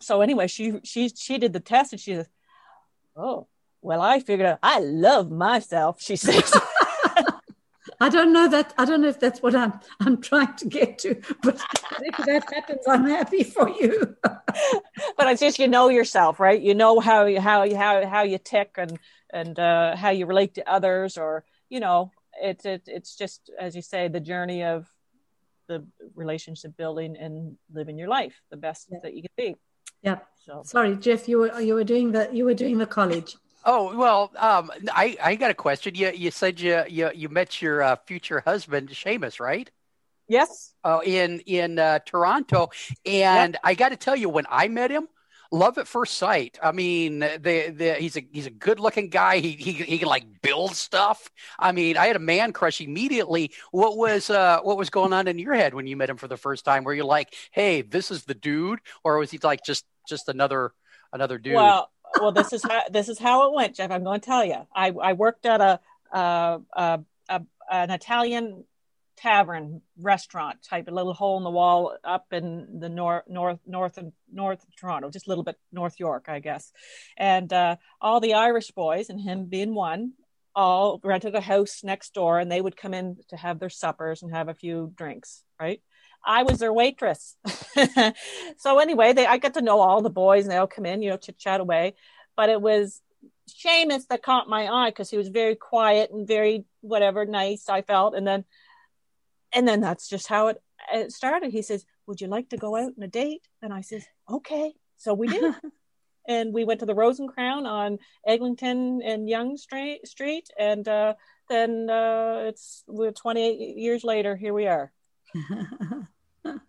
So anyway, she she she did the test, and she says, "Oh, well, I figured out I love myself." She says. (laughs) I don't know that. I don't know if that's what I'm I'm trying to get to, but if that happens, I'm happy for you. but it's just you know yourself, right? You know how you how you how how you tick and and uh, how you relate to others, or you know, it's it, it's just as you say, the journey of the relationship building and living your life the best yeah. that you can be. Yeah. So sorry, Jeff, you were you were doing the you were doing the college. Oh well, um, I I got a question. You you said you you, you met your uh, future husband, Seamus, right? Yes. Oh, uh, in in uh, Toronto, and yep. I got to tell you, when I met him, love at first sight. I mean, the the he's a he's a good looking guy. He he he can like build stuff. I mean, I had a man crush immediately. What was uh what was going on in your head when you met him for the first time? Were you like, hey, this is the dude, or was he like just just another another dude? Well well, this is how this is how it went, Jeff. I'm going to tell you. I, I worked at a, a, a, a an Italian tavern restaurant type, a little hole in the wall up in the north north north and north Toronto, just a little bit North York, I guess. And uh, all the Irish boys, and him being one, all rented a house next door, and they would come in to have their suppers and have a few drinks, right? I was their waitress. (laughs) so anyway, they I got to know all the boys and they all come in, you know, chit chat away. But it was Seamus that caught my eye because he was very quiet and very whatever nice I felt. And then and then that's just how it, it started. He says, Would you like to go out on a date? And I says, Okay. So we did. (laughs) and we went to the Rose and Crown on Eglinton and Yonge Street, Street and uh, then uh, it's we're 28 years later. Here we are.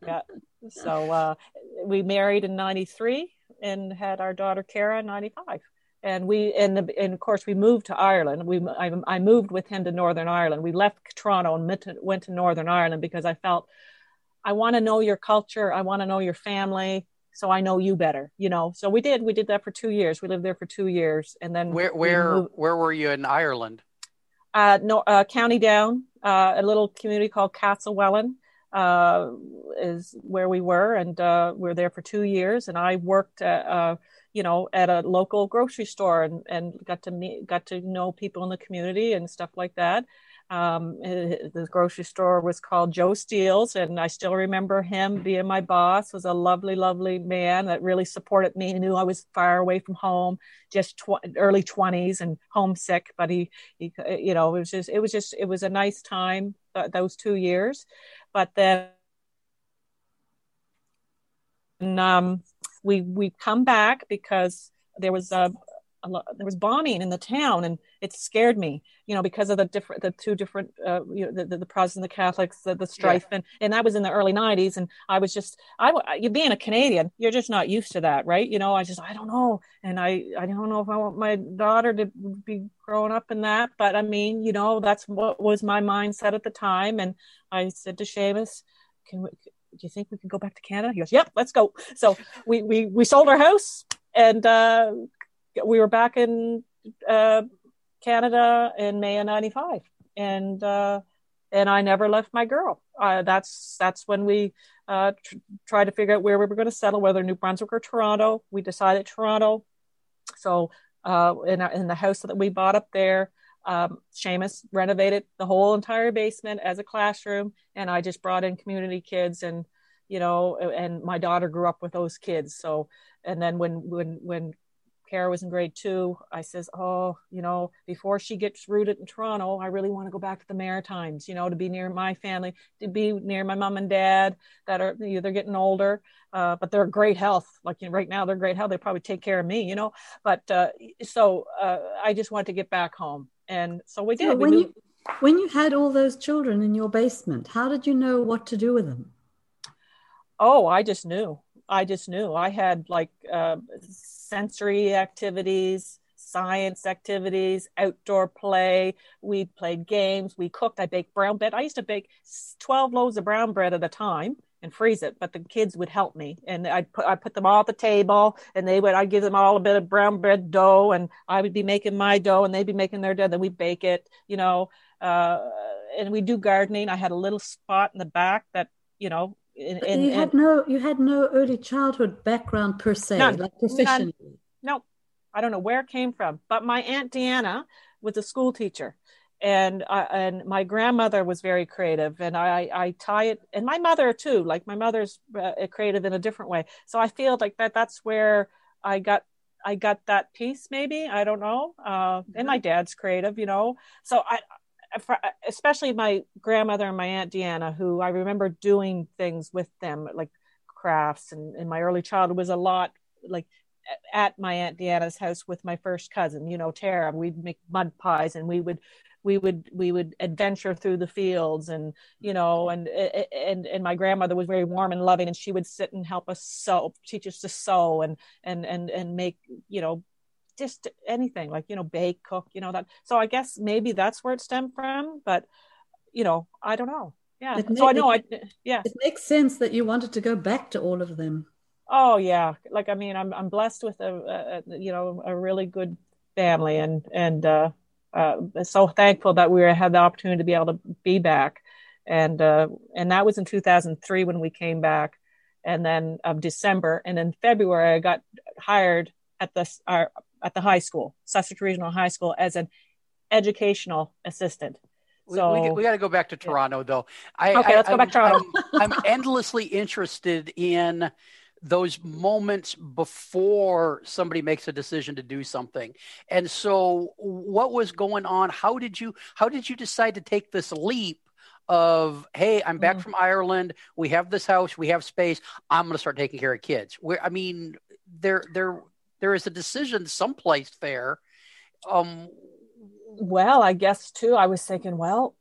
Yeah. So uh, we married in '93 and had our daughter Kara in '95. And we and, and of course we moved to Ireland. We I, I moved with him to Northern Ireland. We left Toronto and went to, went to Northern Ireland because I felt I want to know your culture. I want to know your family so I know you better, you know. So we did. We did that for two years. We lived there for two years, and then where where where were you in Ireland? Uh, no, uh, County Down, uh, a little community called Castlewellan uh, is where we were, and uh, we were there for two years. And I worked, at, uh, you know, at a local grocery store, and, and got to meet, got to know people in the community and stuff like that. Um, the grocery store was called Joe Steele's, and I still remember him being my boss. Was a lovely, lovely man that really supported me. He knew I was far away from home, just tw- early twenties and homesick. But he, he, you know, it was just, it was just, it was a nice time th- those two years. But then um, we we come back because there was a, a, there was bombing in the town, and it scared me, you know, because of the different the two different uh, you know the, the, the Protestants and the Catholics, the, the strife, yeah. and and that was in the early '90s, and I was just I you being a Canadian, you're just not used to that, right? You know, I just I don't know, and I I don't know if I want my daughter to be growing up in that, but I mean, you know, that's what was my mindset at the time, and I said to Seamus, can we? Do you think we can go back to Canada? He goes, "Yep, let's go." So we we we sold our house and uh, we were back in uh, Canada in May of '95, and uh, and I never left my girl. Uh, that's that's when we uh, tr- tried to figure out where we were going to settle, whether New Brunswick or Toronto. We decided Toronto. So uh, in our, in the house that we bought up there, um, Seamus renovated the whole entire basement as a classroom, and I just brought in community kids, and you know, and my daughter grew up with those kids. So, and then when when when Kara was in grade two, I says, oh, you know, before she gets rooted in Toronto, I really want to go back to the Maritimes, you know, to be near my family, to be near my mom and dad that are you know, they're getting older, uh, but they're great health. Like you know, right now, they're great health. They probably take care of me, you know. But uh, so uh, I just wanted to get back home, and so we did. So when you when you had all those children in your basement, how did you know what to do with them? Oh, I just knew. I just knew. I had like uh, sensory activities, science activities, outdoor play. We played games. We cooked. I baked brown bread. I used to bake 12 loaves of brown bread at a time and freeze it, but the kids would help me. And I'd put, I put them all at the table and they would, I'd give them all a bit of brown bread dough and I would be making my dough and they'd be making their dough. Then we'd bake it, you know, uh, and we do gardening. I had a little spot in the back that, you know, and, and, you had no you had no early childhood background per se, none, like professionally. No, I don't know where it came from, but my aunt Deanna was a school teacher, and uh, and my grandmother was very creative, and I I tie it, and my mother too. Like my mother's uh, creative in a different way, so I feel like that that's where I got I got that piece. Maybe I don't know, uh, and my mm-hmm. dad's creative, you know. So I especially my grandmother and my aunt Deanna, who I remember doing things with them, like crafts. And in my early childhood was a lot like at my aunt Deanna's house with my first cousin, you know, Tara. We'd make mud pies and we would we would we would adventure through the fields and you know and and and my grandmother was very warm and loving and she would sit and help us sew teach us to sew and and and and make you know just anything like you know bake cook you know that so i guess maybe that's where it stemmed from but you know i don't know. Yeah it so i know it, i yeah. it makes sense that you wanted to go back to all of them. Oh yeah like i mean i'm i'm blessed with a, a you know a really good family and and uh, uh so thankful that we had the opportunity to be able to be back. And uh and that was in 2003 when we came back. And then of december and in february i got hired at the our at the high school, Sussex Regional High School, as an educational assistant. So, we, we, we got to go back to Toronto, yeah. though. I, okay, I, let's go back to Toronto. I'm, I'm (laughs) endlessly interested in those moments before somebody makes a decision to do something. And so, what was going on? How did you how did you decide to take this leap? Of hey, I'm back mm. from Ireland. We have this house. We have space. I'm going to start taking care of kids. Where I mean, there there there is a decision someplace there. Um, well, I guess too. I was thinking, well,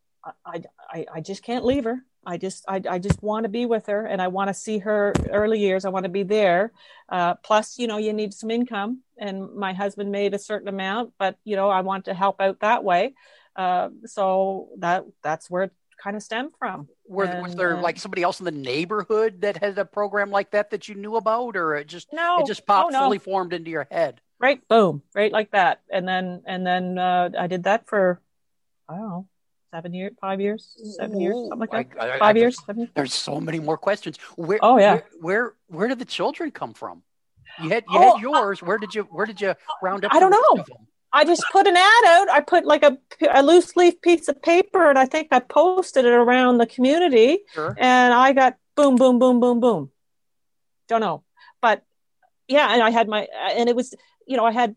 I, I, I just can't leave her. I just, I, I just want to be with her, and I want to see her early years. I want to be there. Uh, plus, you know, you need some income, and my husband made a certain amount, but you know, I want to help out that way. Uh, so that that's where kind of stem from. Were, and, was there uh, like somebody else in the neighborhood that had a program like that that you knew about, or it just no, it just popped oh, no. fully formed into your head? Right, boom, right like that, and then and then uh, I did that for I don't know seven years, five years, seven years, something like that. I, I, five I, years. Seven. There's so many more questions. Where? Oh yeah. Where where, where did the children come from? You had you oh, had yours. Where did you where did you round up? I don't know. I just put an ad out. I put like a, a loose leaf piece of paper and I think I posted it around the community sure. and I got boom, boom, boom, boom, boom. Don't know. But yeah, and I had my, and it was, you know, I had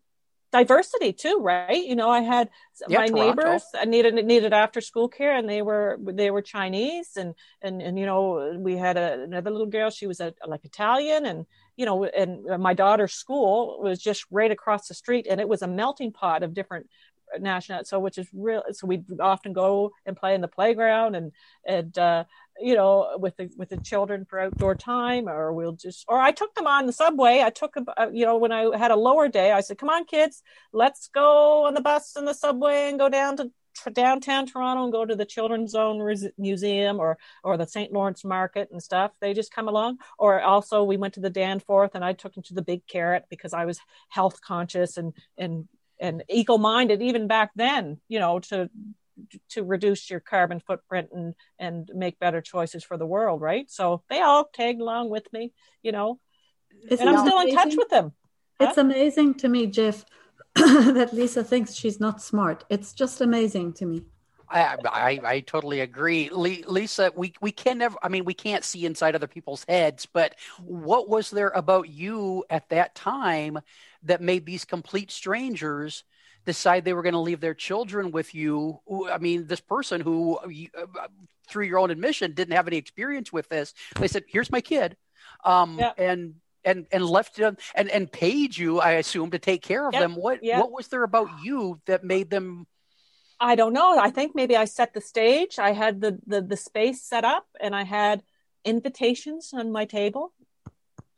diversity too, right? You know, I had yeah, my Toronto. neighbors I needed needed after school care, and they were they were Chinese, and and and you know, we had a, another little girl. She was a, like Italian, and you know, and my daughter's school was just right across the street, and it was a melting pot of different national so which is real so we'd often go and play in the playground and and uh you know with the with the children for outdoor time or we'll just or i took them on the subway. I took uh, you know when i had a lower day i said come on kids let's go on the bus and the subway and go down to downtown Toronto and go to the Children's Own Museum or or the St. Lawrence Market and stuff. They just come along. Or also we went to the Danforth and I took them to the Big Carrot because I was health conscious and and and eco minded even back then. You know to to reduce your carbon footprint and and make better choices for the world. Right. So they all tagged along with me. You know, Isn't and I'm still amazing? in touch with them. It's huh? amazing to me, Jeff (laughs) that Lisa thinks she's not smart. It's just amazing to me. I, I, I totally agree, Lisa. We we can never. I mean, we can't see inside other people's heads. But what was there about you at that time that made these complete strangers decide they were going to leave their children with you? I mean, this person who, uh, through your own admission, didn't have any experience with this. They said, "Here's my kid," um, yeah. and and and left them and and paid you, I assume, to take care of yep. them. What yep. what was there about you that made them? I don't know. I think maybe I set the stage. I had the the, the space set up, and I had invitations on my table.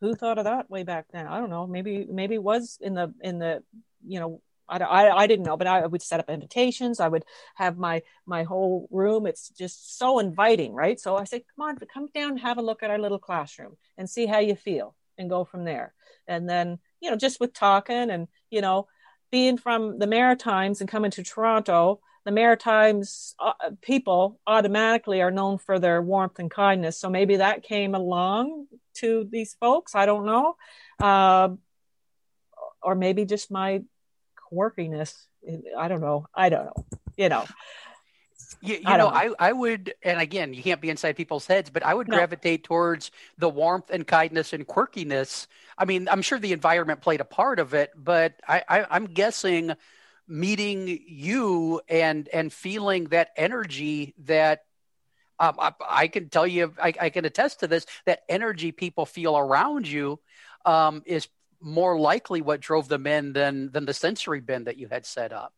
Who thought of that way back then? I don't know. Maybe maybe it was in the in the you know I, I, I, didn't know, but I would set up invitations. I would have my my whole room. It's just so inviting, right? So I said, "Come on, come down, have a look at our little classroom, and see how you feel." And go from there. And then, you know, just with talking and, you know, being from the Maritimes and coming to Toronto, the Maritimes uh, people automatically are known for their warmth and kindness. So maybe that came along to these folks. I don't know. Uh, or maybe just my quirkiness. I don't know. I don't know. You know. You, you I know, know, I, I would, and again, you can't be inside people's heads, but I would no. gravitate towards the warmth and kindness and quirkiness. I mean, I'm sure the environment played a part of it, but I, I I'm guessing meeting you and and feeling that energy that um, I, I, can tell you, I, I, can attest to this. That energy people feel around you um, is more likely what drove them in than than the sensory bin that you had set up.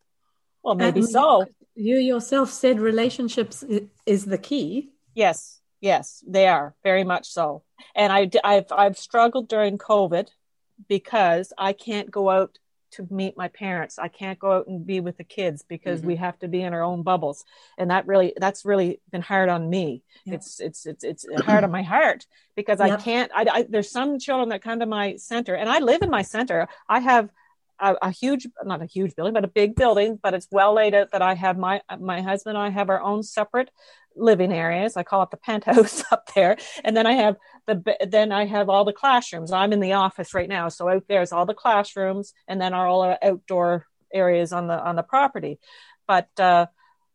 Well, maybe and so. You yourself said relationships is the key. Yes, yes, they are very much so. And I, I've I've struggled during COVID because I can't go out to meet my parents. I can't go out and be with the kids because mm-hmm. we have to be in our own bubbles, and that really that's really been hard on me. It's it's it's it's hard on my heart because yep. I can't. I, I, there's some children that come to my center, and I live in my center. I have a, a, huge, not a huge building, but a big building, but it's well laid out that I have my, my husband and I have our own separate living areas. I call it the (laughs) penthouse up there. And then I have the, then I have all the classrooms. I'm in the office right now. So out there's all the classrooms and then all our outdoor areas on the, on the property. But, uh,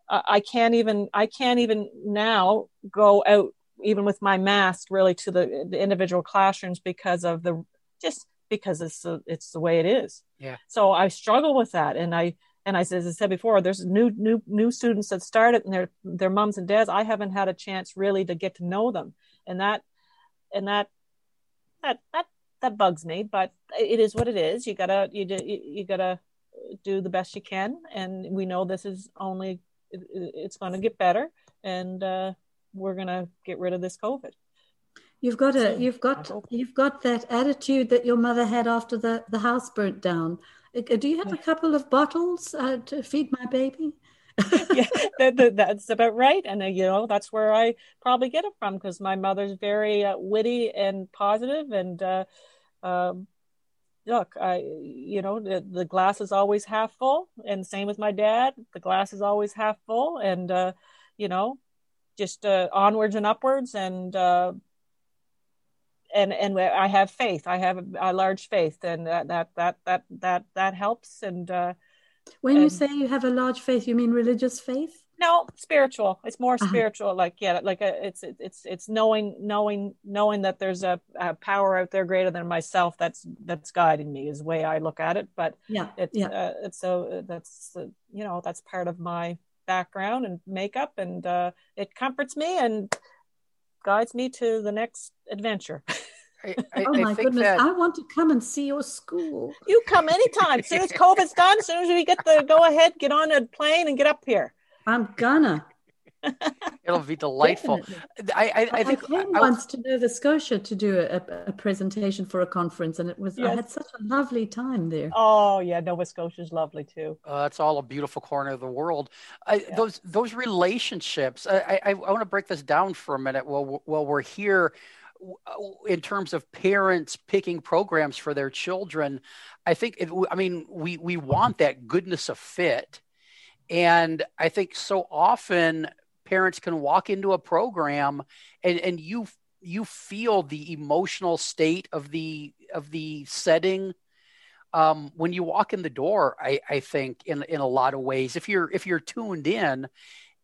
I can't even, I can't even now go out even with my mask really to the, the individual classrooms because of the just because it's the, it's the way it is. Yeah. So I struggle with that, and I and I as I said before, there's new new new students that started and their their moms and dads. I haven't had a chance really to get to know them, and that and that that that that bugs me. But it is what it is. You gotta you do you gotta do the best you can, and we know this is only it's going to get better, and uh, we're going to get rid of this COVID. You've got a you've got you've got that attitude that your mother had after the the house burnt down. Uh, do you have a couple of bottles uh, to feed my baby? (laughs) yeah, that, that, that's about right, and uh, you know that's where I probably get it from because my mother's very uh, witty and positive, and uh, um, look, I you know the, the, glass is always half full, and same with my dad. The glass is always half full, and uh, you know just onwards and upwards, and and and I have faith. I have a, large faith, and that that that that that that helps. And uh, when and, you say you have a large faith, you mean religious faith? No, spiritual. It's more uh-huh. spiritual. Like yeah, like a, uh, it's it's it's knowing knowing knowing that there's a, a, power out there greater than myself that's that's guiding me is the way I look at it. But yeah, it's yeah. Uh, it's so uh, that's uh, you know that's part of my background and makeup, and uh, it comforts me and guides me to the next adventure. (laughs) I, I, oh my goodness! That... I want to come and see your school. You come anytime. As soon as (laughs) COVID's done, as soon as we get the go ahead, get on a plane and get up here. I'm gonna. It'll be delightful. I, I, I, think I came once to Nova Scotia to do a, a, presentation for a conference, and it was yes. I had such a lovely time there. Oh yeah, Nova Scotia is lovely too. Uh, it's all a beautiful corner of the world. I, yeah. Those those relationships. I, I, I want to break this down for a minute. While while we're here, in terms of parents picking programs for their children, I think it, I mean we we want that goodness of fit. And I think so often parents can walk into a program and, and you you feel the emotional state of the of the setting um, when you walk in the door, I, I think in in a lot of ways, if you're if you're tuned in,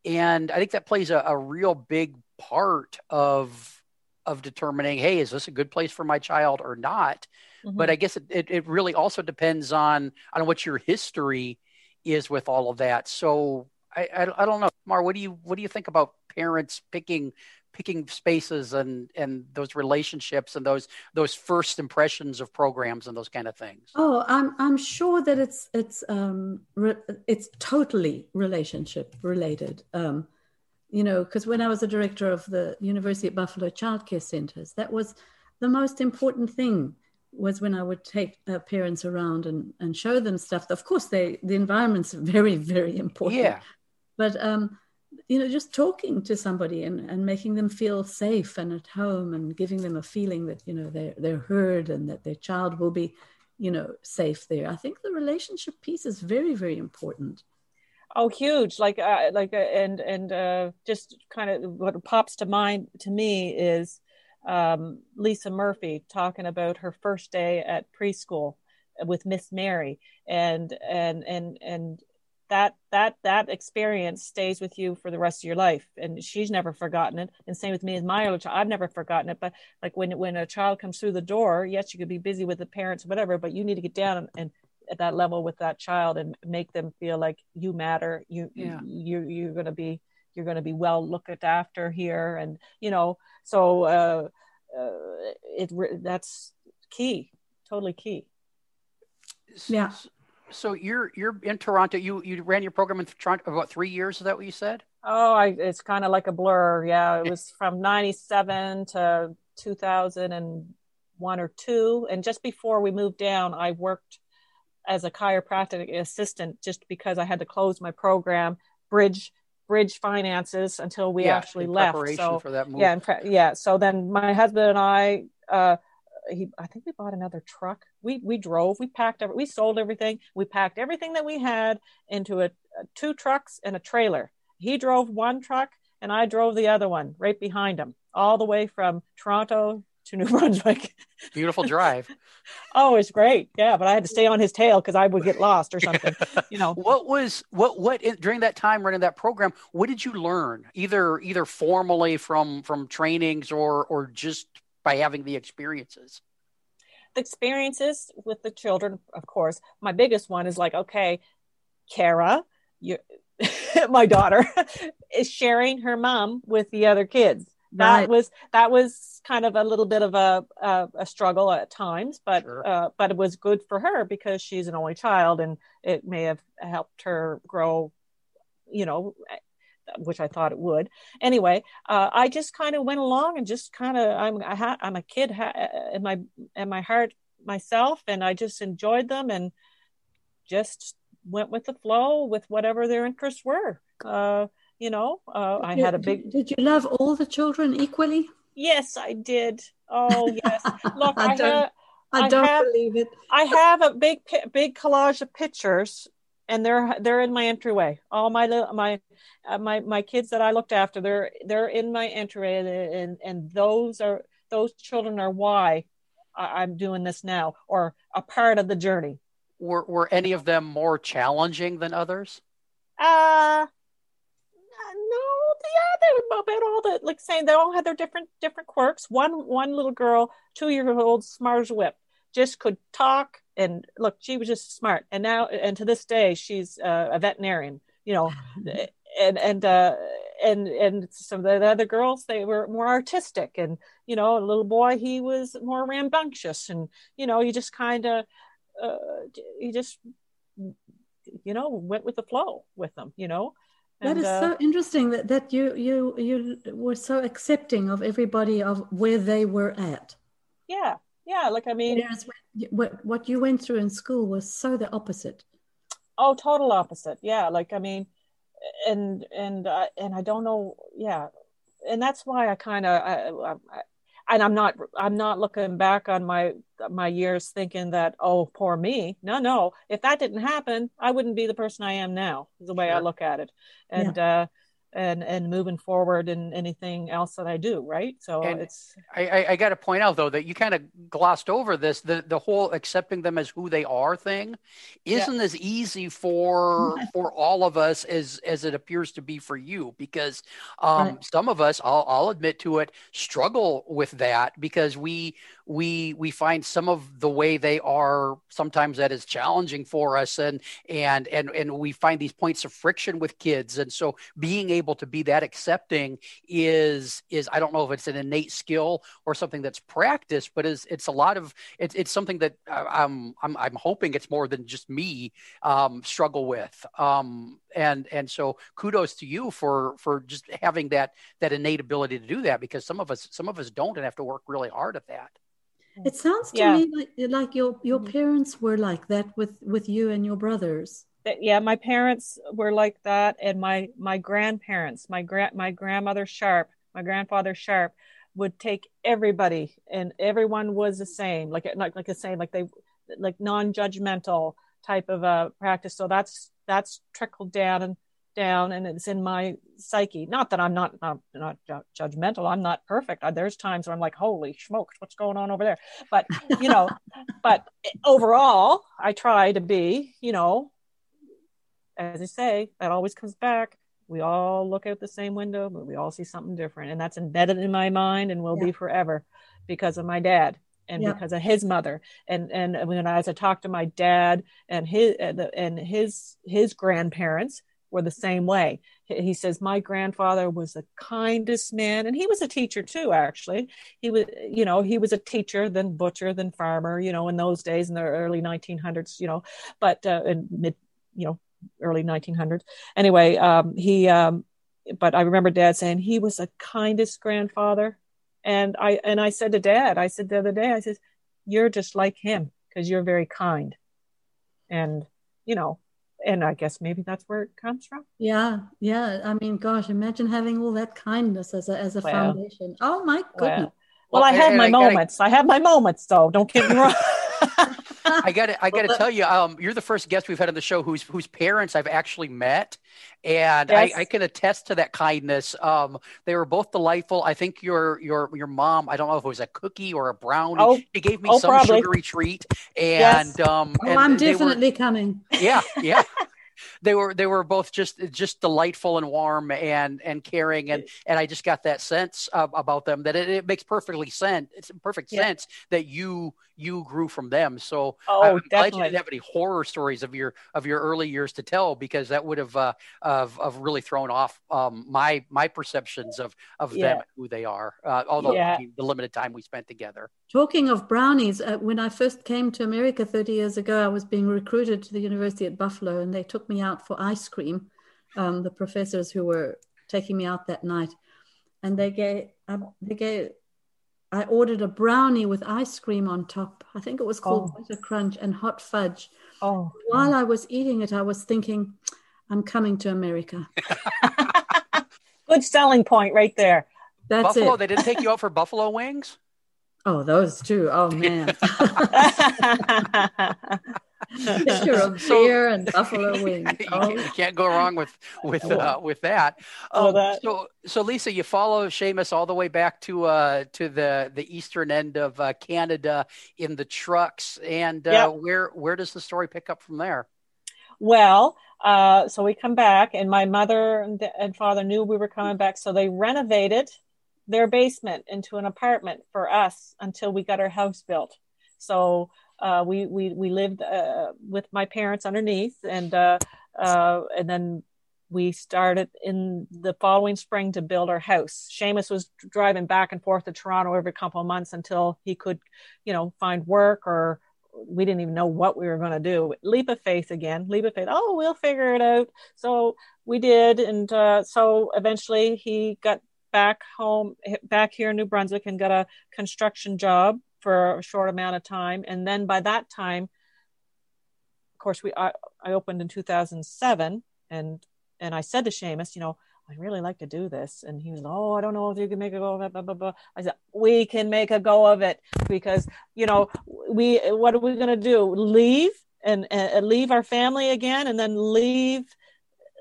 and I think that plays a, a real big part of of determining, hey, is this a good place for my child or not? Mm-hmm. But I guess it, it, it, really also depends on on what your history is with all of that. So I, I, I don't know, Mar, what do you what do you think about parents picking picking spaces and and those relationships and those those first impressions of programs and those kind of things? Oh i'm i'm sure that it's it's um re- it's totally relationship related. Um you know because when i was a director of the university at buffalo child care centers that was the most important thing was when i would take uh, parents around and and show them stuff. Of course they the environment's (laughs) very very important. Yeah but um you know just talking to somebody and, and making them feel safe and at home and giving them a feeling that you know they're they're heard and that their child will be you know safe there. I think the relationship piece is very very important. Oh huge. Like uh, like uh, and and uh, just kind of what pops to mind to me is um, lisa murphy talking about her first day at preschool with miss mary. And and and and that that that experience stays with you for the rest of your life. And she's never forgotten it. And same with me as my other child i've never forgotten it. But like when when a child comes through the door yes you could be busy with the parents whatever but you need to get down and, and at that level with that child and make them feel like you matter. You yeah. you you're going to be you're going to be well looked after here. And you know so uh, uh it that's key totally key. Yeah so you're you're in Toronto. You you ran your program in Toronto about three years. Is that what you said? Oh, I, it's kind of like a blur. Yeah, it was from '97 to 2001 or two, and just before we moved down, I worked as a chiropractic assistant just because I had to close my program, bridge bridge finances until we yeah, actually left. So for yeah, pre- yeah. So then my husband and I. Uh, he I think we bought another truck. We we drove, we packed we sold everything. We packed everything that we had into a, a two trucks and a trailer. He drove one truck and I drove the other one right behind him, all the way from Toronto to New (laughs) Brunswick. Beautiful drive. (laughs) oh, it's great. Yeah, but I had to stay on his tail because I would get lost or something. (laughs) You know. what was what what during that time running that program? What did you learn, either either formally from from trainings or or just by having the experiences? The experiences with the children, of course. My biggest one is like, okay, Kara, you, (laughs) my daughter, (laughs) is sharing her mom with the other kids. That right. was that was kind of a little bit of a a, a struggle at times, but sure. uh, but it was good for her because she's an only child, and it may have helped her grow you know which I thought it would. Anyway, uh, I just kind of went along and just kind of I'm I ha- I'm a kid ha- in my in my heart myself, and I just enjoyed them and just went with the flow with whatever their interests were. Uh, you know, uh, I had a big. Did you love all the children equally? Yes, I did. Oh yes. (laughs) Look, I, I don't. I don't have, believe it. I have a big, big collage of pictures and they're they're in my entryway. All my my uh, my my kids that I looked after, they're they're in my entryway, and and those are those children are why I, am doing this now, or a part of the journey. Were were any of them more challenging than others? Uh no, yeah, they were about all the like saying they all had their different different quirks. One one little girl, two year old, smart as a whip, just could talk and look she was just smart. And now and to this day she's uh, a veterinarian you know (laughs) and and uh and and some of the other girls they were more artistic and you know a little boy he was more rambunctious and you know you just kind of uh you just you know went with the flow with them you know? And, that is uh, so interesting that, that you you you were so accepting of everybody of where they were at. Yeah yeah like i mean what what you went through in school was so the opposite. Oh total opposite. Yeah like i mean and and uh, and i don't know yeah. And that's why i kind of and i'm not i'm not looking back on my my years thinking that oh poor me. No no. If that didn't happen i wouldn't be the person i am now is the way i look at it. And yeah. uh and and moving forward in anything else that I do, right? So and it's. I, I, I got to point out though that you kind of glossed over this the the whole accepting them as who they are thing isn't yeah. as easy for (laughs) for all of us as as it appears to be for you because um, right. some of us I'll, I'll admit to it struggle with that because we we we find some of the way they are sometimes that is challenging for us and and and and we find these points of friction with kids. And so being able to be that accepting is is i don't know if it's an innate skill or something that's practiced but is it's a lot of it's, it's something that i'm i'm i'm hoping it's more than just me um, struggle with. Um, and and so kudos to you for for just having that that innate ability to do that because some of us some of us don't and have to work really hard at that it sounds to yeah. me like, like your your mm-hmm. parents were like that with with you and your brothers. Yeah, my parents were like that, and my my grandparents, my grand my grandmother Sharp, my grandfather Sharp, would take everybody, and everyone was the same, like like like the same, like they like non-judgmental type of a uh, practice. So that's that's trickled down and down and it's in my psyche. Not that i'm not not, not judgmental. I'm not perfect. There's times where i'm like holy smokes what's going on over there? But you know (laughs) but overall i try to be you know as i say that always comes back. We all look out the same window but we all see something different and that's embedded in my mind and will yeah. be forever because of my dad and yeah. because of his mother. And and when I, as i talk to my dad and his and his his grandparents were the same way. He says, My grandfather was the kindest man, and he was a teacher too, actually. He was, you know, he was a teacher, then butcher, then farmer, you know, in those days in the early 1900s, you know, but uh, in mid, you know, early 1900s. Anyway, um, he, um, but I remember dad saying he was the kindest grandfather. And I, and I said to dad, I said the other day, I said, You're just like him because you're very kind. And, you know, and I guess maybe that's where it comes from. Yeah, yeah. I mean, gosh, imagine having all that kindness as a as a well, foundation. Oh my goodness. Well, well I have my I moments. Gotta, I have my moments, though. Don't get me wrong. (laughs) (laughs) I got to I got to tell you, um, you're the first guest we've had on the show whose whose parents I've actually met, and yes. I, I, can attest to that kindness. Um, they were both delightful. I think your your your mom, I don't know if it was a cookie or a brownie. Oh, she gave me oh, some probably. sugary treat, and yes. um, oh, and I'm definitely were, coming. Yeah, yeah. (laughs) they were they were both just just delightful and warm and and caring and and I just got that sense uh, about them that it, it, makes perfectly sense it's perfect yeah. sense that you you grew from them so oh, I'm definitely. glad you didn't have any horror stories of your of your early years to tell because that would have uh, of, of really thrown off um, my my perceptions of of yeah. them who they are uh, although yeah. the limited time we spent together talking of brownies uh, when I first came to America 30 years ago I was being recruited to the university at Buffalo and they took me out for ice cream. Um, the professors who were taking me out that night, and they gave um, they gave. I ordered a brownie with ice cream on top. I think it was called oh. Butter Crunch and hot fudge. Oh. While I was eating it, I was thinking, I'm coming to America. (laughs) Good selling point right there. That's Buffalo, it. they didn't take you out for buffalo wings? Oh, those two. Oh man. (laughs) (laughs) (laughs) Picture of (laughs) so, beer and buffalo (laughs) wings. Oh. You, can't, go wrong with with oh, uh, with that. Um, that. So so Lisa, you follow Seamus all the way back to uh, to the the eastern end of uh, Canada in the trucks, and uh, yep. where where does the story pick up from there? Well, uh, so we come back, and my mother and father knew we were coming back, so they renovated their basement into an apartment for us until we got our house built. So uh, we we we lived uh, with my parents underneath, and uh, uh, and then we started in the following spring to build our house. Seamus was driving back and forth to Toronto every couple of months until he could, you know, find work or we didn't even know what we were going to do. Leap of faith again, leap of faith. Oh, we'll figure it out. So we did, and uh, so eventually he got back home, back here in New Brunswick, and got a construction job for a short amount of time. And then by that time, of course, we I, I opened in 2007, and and I said to Seamus, you know, I really like to do this. And he was, oh, I don't know if you can make a go of it. Blah, blah, blah. I said, we can make a go of it because, you know, we, what are we going to do? Leave and uh, leave our family again and then leave,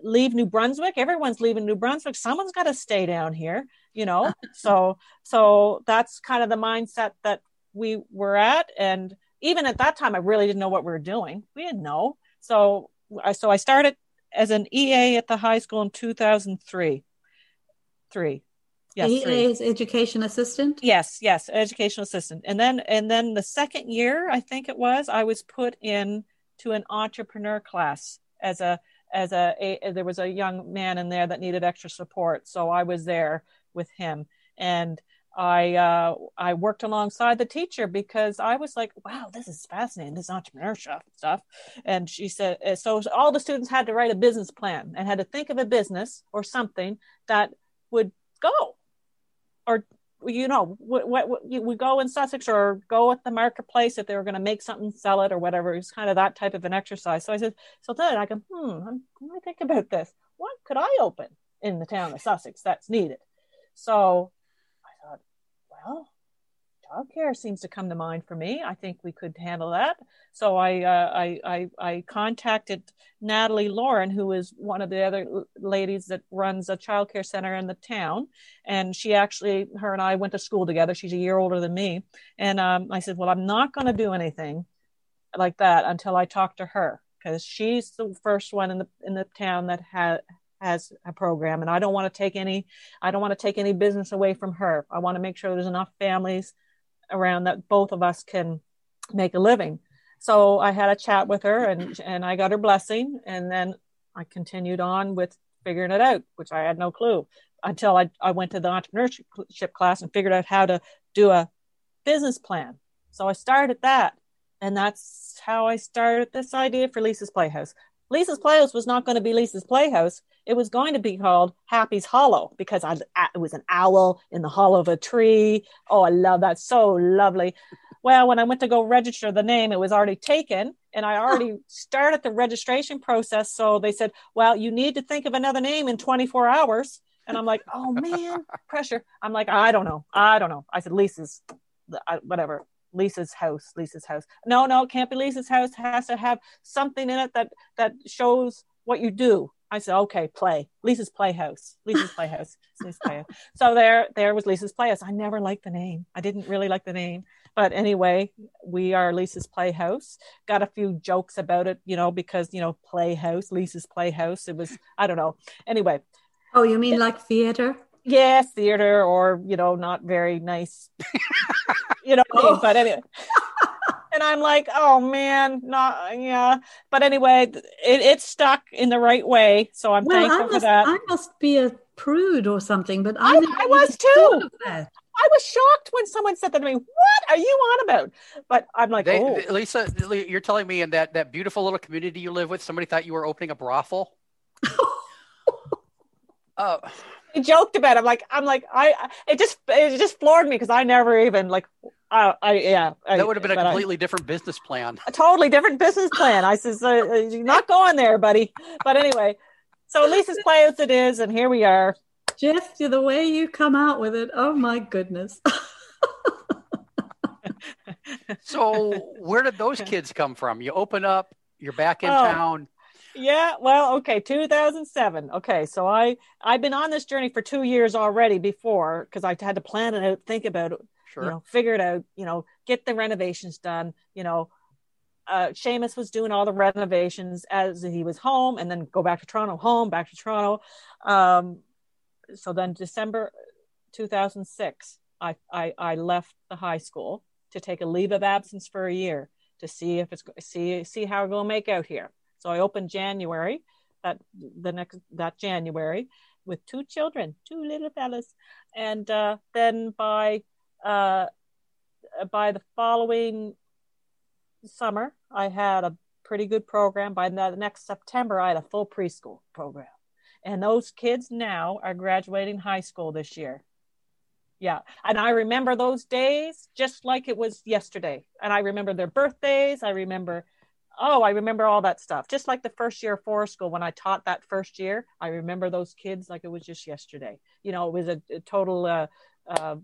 leave New Brunswick. Everyone's leaving New Brunswick. Someone's got to stay down here, you know. (laughs) so so that's kind of the mindset that we were at, and even at that time, I really didn't know what we were doing. We didn't know. So I so I started as an EA at the high school in 2003. Three. Yes, EA is education assistant. Yes, yes, educational assistant. And then and then the second year, I think it was, I was put in to an entrepreneur class as a as a, a there was a young man in there that needed extra support, so I was there with him and I uh, I worked alongside the teacher because I was like, wow, this is fascinating, this entrepreneurship stuff. And she said, uh, so all the students had to write a business plan and had to think of a business or something that would go, or you know, what, what, would go in Sussex or go at the marketplace if they were going to make something, sell it or whatever. It was kind of that type of an exercise. So I said, so then I go, hmm, I'm let me think about this. What could I open in the town of Sussex that's needed? So well, childcare seems to come to mind for me. I think we could handle that. So I, uh, I, I, I, contacted Natalie Lauren, who is one of the other ladies that runs a childcare center in the town. And she actually, her and I went to school together. She's a year older than me. And um, I said, well, I'm not going to do anything like that until I talk to her because she's the first one in the in the town that had has a program and i don't want to take any i don't want to take any business away from her. I want to make sure there's enough families around that both of us can make a living. So i had a chat with her and and i got her blessing and then i continued on with figuring it out which i had no clue until i, I went to the entrepreneurship class and figured out how to do a business plan. So i started that and that's how i started this idea for lisa's playhouse. Lisa's playhouse was not going to be lisa's playhouse it was going to be called Happy's Hollow because I, it was an owl in the hollow of a tree. Oh, I love that. So lovely. Well, when I went to go register the name, it was already taken and I already started the registration process. So they said, well, you need to think of another name in 24 hours. And I'm like, (laughs) oh man, pressure. I'm like, I don't know. I don't know. I said, Lisa's, whatever. Lisa's house, Lisa's house. No, no, it can't be Lisa's house. It has to have something in it that that shows what you do. I said, okay, play. Lisa's Playhouse. Lisa's Playhouse. Lisa's Playhouse. So there, there was Lisa's Playhouse. I never liked the name. I didn't really like the name. But anyway, we are Lisa's Playhouse. Got a few jokes about it, you know, because, you know, Playhouse, Lisa's Playhouse. It was, I don't know. Anyway. Oh, you mean it, like theater? Yes, theater or, you know, not very nice, (laughs) you know, oh. but anyway and I'm like, oh man, not yeah. But anyway, it, it stuck in the right way, so I'm well, thankful must, for that. I must be a prude or something, but I, I, I was too. I was shocked when someone said that to me. What are you on about? But I'm like, they, oh, Lisa, you're telling me in that that beautiful little community you live with, somebody thought you were opening a brothel. (laughs) Oh. I joked about it. I'm like, I'm like, I, it just, it just floored me because I never even like I, I yeah. I, that would have been a completely I, different business plan. A totally different business plan. I says, uh, uh, you're not going there, buddy. But anyway, so Lisa's play as it is, and here we are. Jeff, the way you come out with it, oh my goodness. (laughs) so where did those kids come from? You open up, you're back in oh. town. Yeah, well, okay, 2007. Okay, so I I've been on this journey for 2 years already before cuz I had to plan it out, think about it sure. you know, figure it out, you know, get the renovations done, you know, uh, Seamus was doing all the renovations as he was home and then go back to Toronto, home, back to Toronto. Um, so then December 2006, I, I, I left the high school to take a leave of absence for a year to see if it's see see how we're going to make out here. So I opened January that the next that January with two children, two little fellas, and uh, then by uh, by the following summer, I had a pretty good program. By the next September, I had a full preschool program. And those kids now are graduating high school this year. Yeah. And I remember those days just like it was yesterday. And I remember their birthdays. I remember, oh, I remember all that stuff. Just like the first year of forest school, when I taught that first year, I remember those kids like it was just yesterday. You know, it was a, a total uh, uh,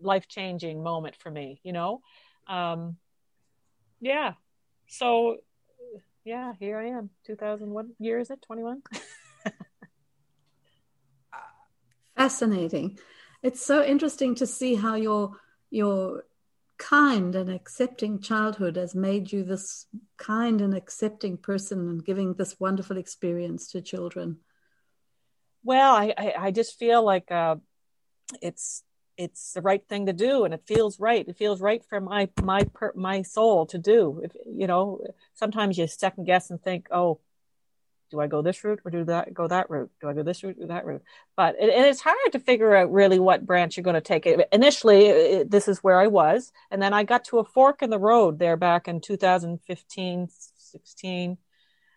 life changing moment for me, you know? Um, yeah. So, yeah, here I am. 2000, what year is it? 21? (laughs) fascinating. It's so interesting to see how your your kind and accepting childhood has made you this kind and accepting person and giving this wonderful experience to children. Well, I I, I just feel like uh, it's it's the right thing to do and it feels right it feels right for my my per, my soul to do if you know sometimes you second guess and think oh do I go this route or do that go that route? Do I go this route or that route? But it, and it's hard to figure out really what branch you're going to take. Initially, it, this is where I was, and then I got to a fork in the road there back in 2015, 16.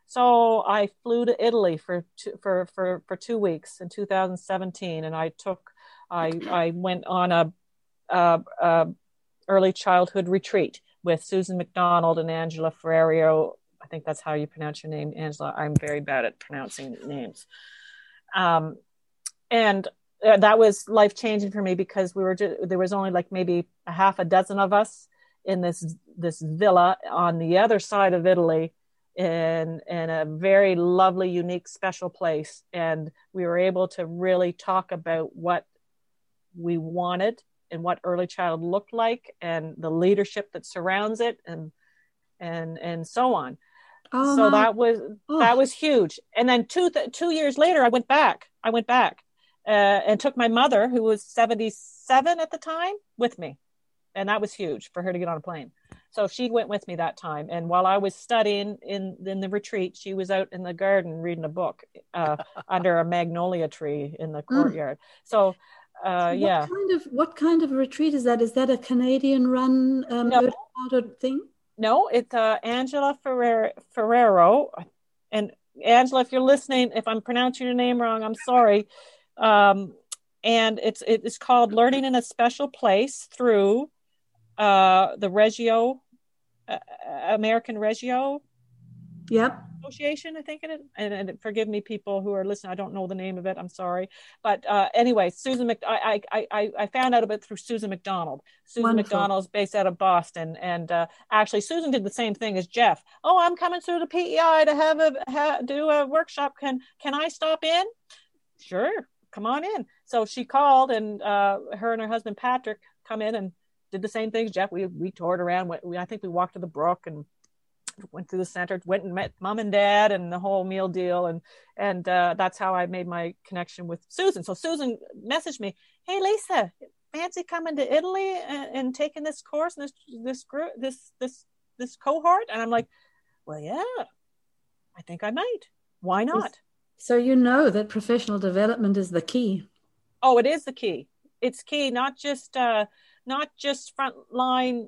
So I flew to Italy for two, for for for two weeks in 2017, and I took I I went on a, a, a early childhood retreat with Susan McDonald and Angela Ferrario. I think that's how you pronounce your name, Angela. I'm very bad at pronouncing names. Um, and uh, that was life changing for me because we were just, there was only like maybe a half a dozen of us in this this villa on the other side of Italy in in a very lovely unique special place and we were able to really talk about what we wanted and what early child looked like and the leadership that surrounds it and and and so on. Oh, so that was oh. that was huge. And then two th- two years later i went back. I went back uh, and took my mother who was 77 at the time with me. And that was huge for her to get on a plane. So she went with me that time. And while i was studying in in the retreat she was out in the garden reading a book uh, (laughs) under a magnolia tree in the mm. courtyard. Mm. so uh, so yeah. What kind of what kind of retreat is that? Is that a Canadian run um, no. thing? No, it's uh, Angela Ferrer- Ferrero. And Angela, if you're listening, if I'm pronouncing your name wrong, I'm sorry. Um, and it's it's called Learning in a Special Place through uh, the Reggio uh, American Reggio. Yep. Association, I think it is. And, and, forgive me, people who are listening, I don't know the name of it. I'm sorry. But uh, anyway, Susan Mc, I, I, I, I found out about it through Susan McDonald. Susan Wonderful. McDonald is based out of Boston. And uh, actually, Susan did the same thing as Jeff. Oh, I'm coming through the PEI to have a ha, do a workshop. Can can I stop in? Sure, come on in. So she called, and uh, her and her husband Patrick come in and did the same things. Jeff, we we toured around. We, I think we walked to the brook and went to the center, went and met mom and dad and the whole meal deal. And, and, uh, that's how I made my connection with Susan. So Susan messaged me, Hey, Lisa, fancy coming to Italy and, and taking this course, this, this group, this, this, this cohort. And I'm like, well, yeah, I think I might. Why not? So you know that professional development is the key. Oh, it is the key. It's key, not just, uh, not just frontline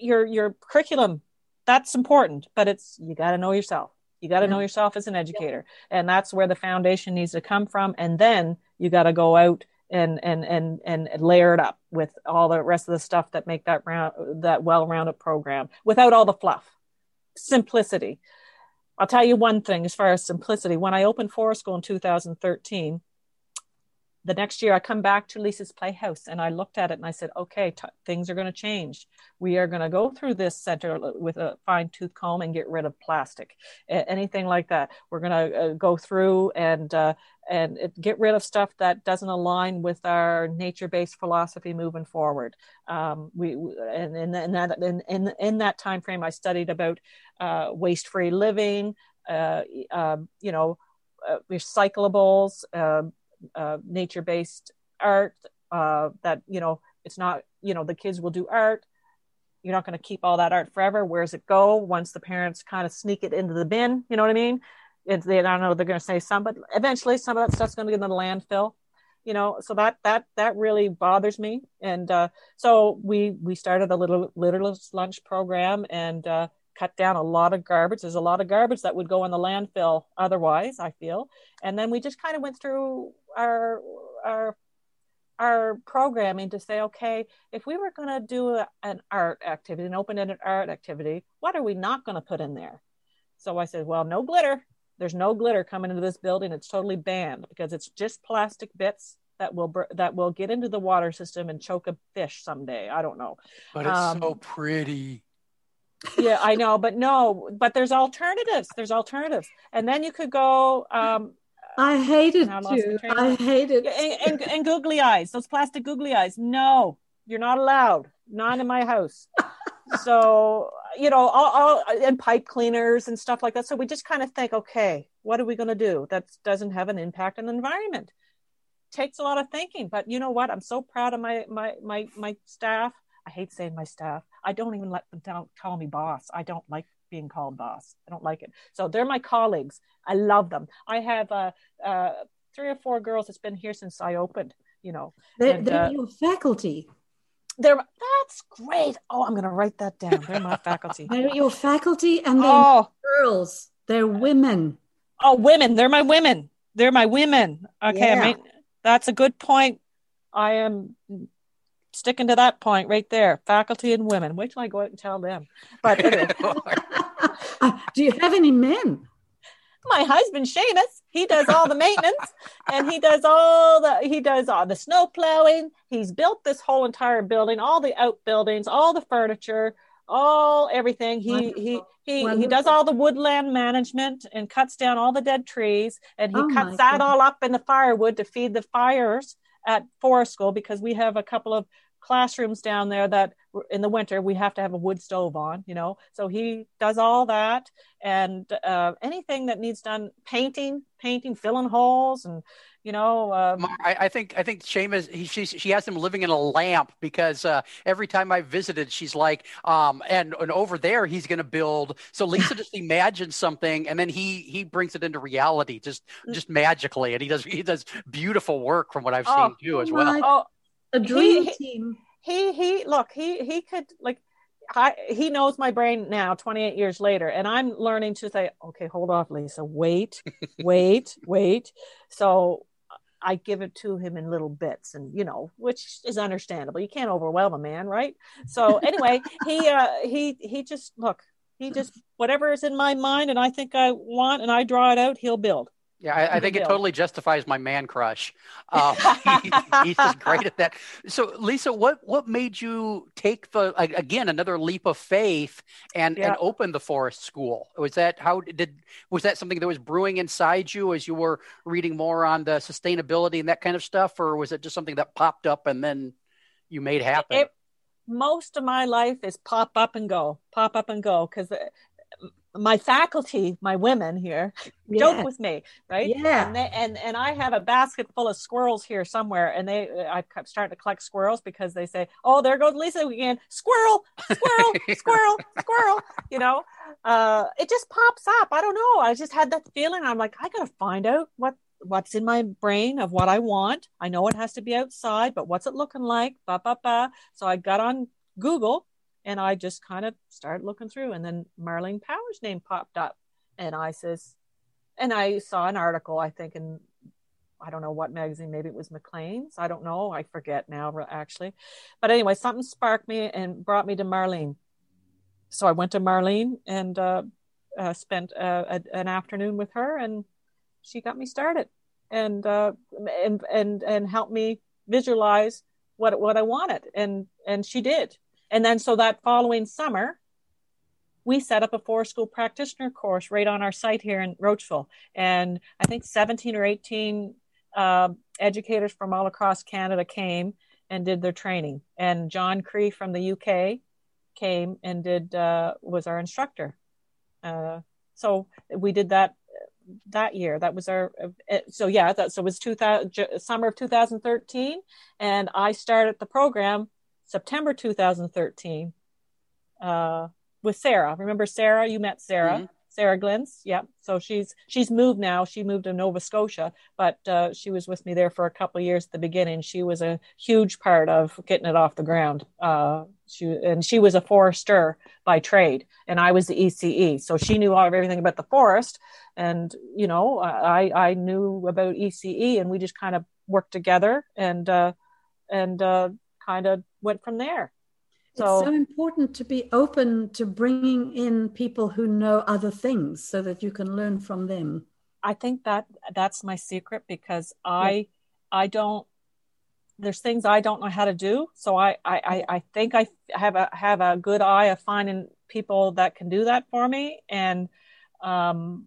your your curriculum that's important but it's you got to know yourself. You got to yeah. know yourself as an educator. Yeah. and that's where the foundation needs to come from. And then you got to go out and and and and layer it up with all the rest of the stuff that make that round that well-rounded program without all the fluff. Simplicity. I'll tell you one thing as far as simplicity. When i opened forest school in 2013 the next year I come back to Lisa's Playhouse and I looked at it and I said, okay, t- things are going to change. We are going to go through this center with a fine tooth comb and get rid of plastic, a- anything like that. We're going to uh, go through and uh, and get rid of stuff that doesn't align with our nature-based philosophy moving forward. Um, we and in, that in, in in that time frame, I studied about uh, waste-free living. Uh, um, you know, uh, recyclables. Uh, nature based art uh, that you know it's not you know the kids will do art. You're not going to keep all that art forever. Where does it go once the parents kind of sneak it into the bin? You know what i mean? It's, they, i don't know they're going to say some but eventually some of that stuff's going to get in the landfill you know? So that that that really bothers me. And uh, so we we started a little litterless lunch program and uh, cut down a lot of garbage. There's a lot of garbage that would go in the landfill otherwise, I feel. And then we just kind of went through our our our programming to say, okay, if we were going to do a, an art activity, an open-ended art activity, what are we not going to put in there? So I said, well, no glitter. There's no glitter coming into this building. It's totally banned because it's just plastic bits that will that will get into the water system and choke a fish someday. I don't know. But it's um, so pretty yeah, I know, but no, but there's alternatives. There's alternatives, and then you could go. Um, I hate it too. I hate it. And, and, and googly eyes, those plastic googly eyes. No, you're not allowed. Not in my house. (laughs) so you know, all, all, and pipe cleaners and stuff like that. So we just kind of think, okay, what are we going to do that doesn't have an impact on the environment? Takes a lot of thinking, but you know what? I'm so proud of my my my my staff. I hate saying my staff. I don't even let them tell, call me boss. I don't like being called boss. I don't like it. So they're my colleagues. I love them. I have uh, uh, three or four girls that's been here since I opened. You know, they're, and, they're uh, your faculty. They're that's great. Oh, I'm going to write that down. They're my faculty. (laughs) They're your faculty, and they're oh. girls. They're women. Oh, women. They're my women. They're my women. Okay, yeah. I mean, that's a good point. I am sticking to that point right there. Faculty and women. Wait till I go out and tell them. But (laughs) anyway. (laughs) uh, do you have any men? My husband Seamus, he does all the maintenance and he does all the he does all the snow plowing. He's built this whole entire building, all the outbuildings, all the furniture, all everything. He Wonderful. he he Wonderful. he does all the woodland management and cuts down all the dead trees and he oh cuts that goodness. all up in the firewood to feed the fires at forest school because we have a couple of classrooms down there that in the winter we have to have a wood stove on you know? So he does all that. And uh, anything that needs done painting painting filling holes and you know um, I, I, think i think Seamus he, she, she has him living in a lamp because uh, every time i visited she's like um, and, and over there he's going to build. So lisa just (laughs) imagines something and then he he brings it into reality just mm. just magically. And he does he does beautiful work from what i've oh, seen too as well. oh, a dream he, team. He he look he he could like I, he knows my brain now 28 years later and i'm learning to say okay hold off lisa. Wait (laughs) wait wait. So i give it to him in little bits and you know which is understandable. You can't overwhelm a man right? So (laughs) anyway he uh he he just look he just whatever is in my mind and i think i want and i draw it out he'll build yeah, I, I think it totally justifies my man crush. Um, (laughs) he, he's just great at that. So, Lisa, what what made you take the again another leap of faith and yeah. and open the forest school? Was that how did was that something that was brewing inside you as you were reading more on the sustainability and that kind of stuff, or was it just something that popped up and then you made happen? It, most of my life is pop up and go, pop up and go, because my faculty, my women here, yeah. joke with me, right? Yeah. And, they, and and I have a basket full of squirrels here somewhere, and they I'm starting to collect squirrels because they say, "Oh, there goes Lisa again, squirrel, squirrel, (laughs) squirrel, squirrel." You know, uh, it just pops up. I don't know. I just had that feeling. I'm like, I gotta find out what what's in my brain of what I want. I know it has to be outside, but what's it looking like? Ba ba ba. So I got on Google and I just kind of started looking through, and then Marlene Power's name popped up, and I says, and I saw an article, I think in I don't know what magazine, maybe it was Maclean's. I don't know. I forget now, actually. But anyway, something sparked me and brought me to Marlene. So I went to Marlene and uh, uh, spent uh, a, an afternoon with her, and she got me started and uh, and and and helped me visualize what what I wanted, and and she did. And then so that following summer, we set up a forest school practitioner course right on our site here in Roachville. And I think 17 or 18 uh, educators from all across Canada came and did their training. And Jon Cree from the UK came and did uh, was our instructor. Uh, so we did that that year. That was our uh, so yeah. That, so it was 2000 summer of 2013, and I started the program September 2013 uh, with Sarah. Remember Sarah? You met Sarah. Mm-hmm. Sarah Glintz, yeah. So she's she's moved now. She moved to Nova Scotia, but uh, she was with me there for a couple of years at the beginning. She was a huge part of getting it off the ground. Uh, she and she was a forester by trade, and I was the ECE. So she knew all of everything about the forest, and you know I I knew about ECE, and we just kind of worked together and uh, and uh, kind of went from there. So, it's so important to be open to bringing in people who know other things so that you can learn from them. I think that that's my secret because I yeah. I don't there's things I don't know how to do. So I, I, I think I have a have a good eye of finding people that can do that for me. And um,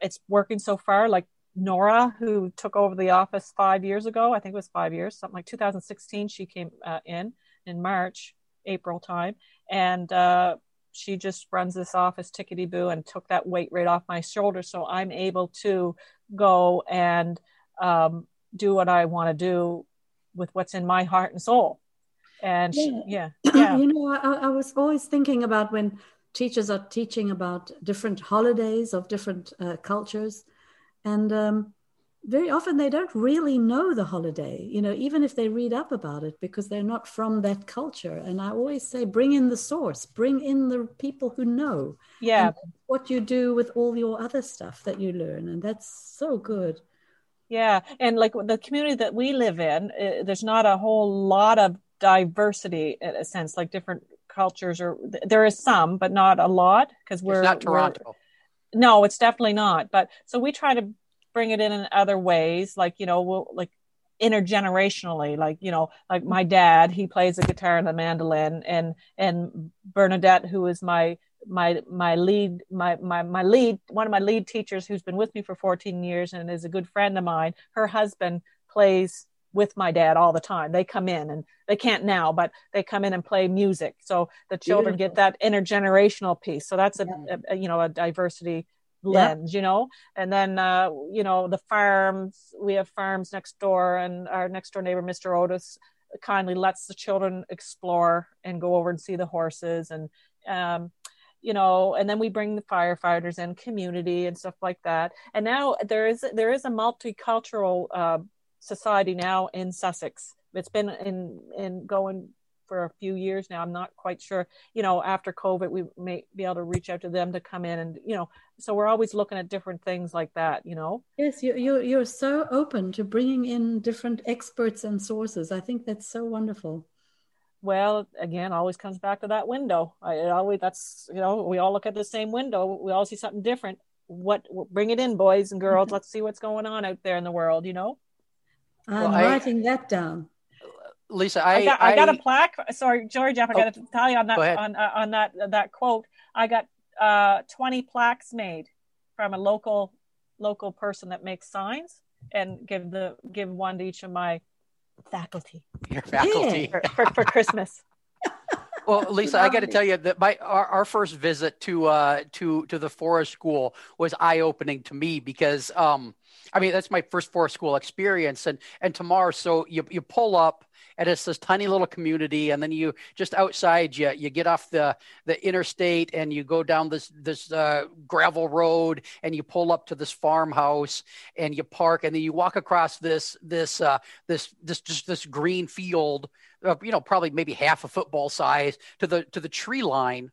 it's working so far. Like Nora, who took over the office five years ago, I think it was five years, something like 2016, she came uh, in in March, April time, and uh, she just runs this office tickety boo and took that weight right off my shoulder. So I'm able to go and um, do what I want to do with what's in my heart and soul. And yeah, she, yeah, (clears throat) yeah. you know, I, I was always thinking about when teachers are teaching about different holidays of different uh, cultures, and um, very often they don't really know the holiday, you know, even if they read up about it because they're not from that culture. And I always say, bring in the source, bring in the people who know. Yeah. what you do with all your other stuff that you learn. And that's so good. Yeah. And like the community that we live in, uh, there's not a whole lot of diversity in a sense, like different cultures, or there is some, but not a lot because we're it's not Toronto. no, it's definitely not. But so we try to bring it in in other ways like you know we'll like intergenerationally like you know like my dad he plays the guitar and the mandolin and and bernadette who is my my my lead my my my lead one of my lead teachers who's been with me for 14 years and is a good friend of mine her husband plays with my dad all the time they come in and they can't now but they come in and play music so the children Beautiful. get that intergenerational piece so that's a, yeah. a, a you know a diversity lens, you know. And then uh, you know, the farms, we have farms next door and our next door neighbor, Mr. Otis, kindly lets the children explore and go over and see the horses and um, you know, and then we bring the firefighters and community and stuff like that. And now there is there is a multicultural uh, society now in Sussex. It's been in in going for a few years now. I'm not quite sure. You know, after COVID, we may be able to reach out to them to come in, and you know, so we're always looking at different things like that. You know. Yes, you you you're so open to bringing in different experts and sources. I think that's so wonderful. Well, again, always comes back to that window. I it always that's you know we all look at the same window. We all see something different. What bring it in, boys and girls. Let's see what's going on out there in the world. You know. I'm well, writing I, that down. Lisa, I, I, got, I, I got a plaque. Sorry, George, I forgot oh, to tell you on that on uh, on that that quote. I got uh, 20 plaques made from a local local person that makes signs, and give the give one to each of my faculty. Your faculty for, for, for Christmas. (laughs) (laughs) well, Lisa, I got to tell you that my our, our first visit to uh, to to the forest school was eye opening to me because um, I mean that's my first forest school experience, and and tomorrow, so you you pull up and it's this tiny little community and then you just outside you you get off the the interstate and you go down this this uh, gravel road and you pull up to this farmhouse and you park and then you walk across this this uh, this this just this green field uh, you know probably maybe half a football size to the to the tree line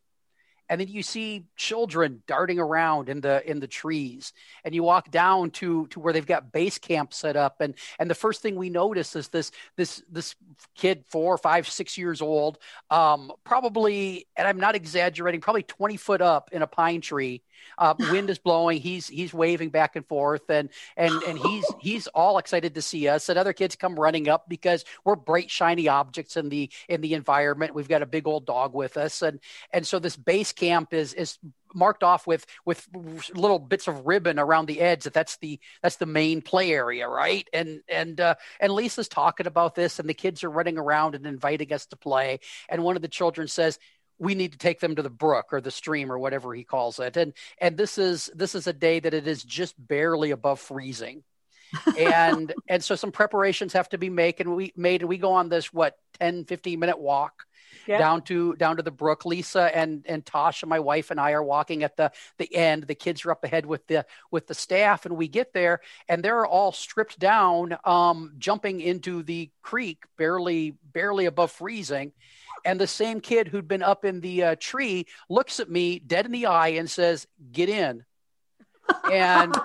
and then you see children darting around in the in the trees and you walk down to to where they've got base camp set up and and the first thing we notice is this this this kid four five six years old um probably and i'm not exaggerating probably 20 foot up in a pine tree uh, wind is blowing. He's he's waving back and forth, and and and he's he's all excited to see us. And other kids come running up because we're bright, shiny objects in the in the environment. We've got a big old dog with us, and and so this base camp is is marked off with with little bits of ribbon around the edge that that's the that's the main play area right and and uh, and lisa's talking about this and the kids are running around and inviting us to play and one of the children says we need to take them to the brook or the stream or whatever he calls it. And and this is this is a day that it is just barely above freezing. And (laughs) and so some preparations have to be made and we made and we go on this what 10 15 minute walk yep. down to down to the brook lisa and and tasha my wife and i are walking at the the end the kids are up ahead with the with the staff and we get there and they're all stripped down um jumping into the creek barely barely above freezing and the same kid who'd been up in the uh, tree looks at me dead in the eye and says, "Get in." And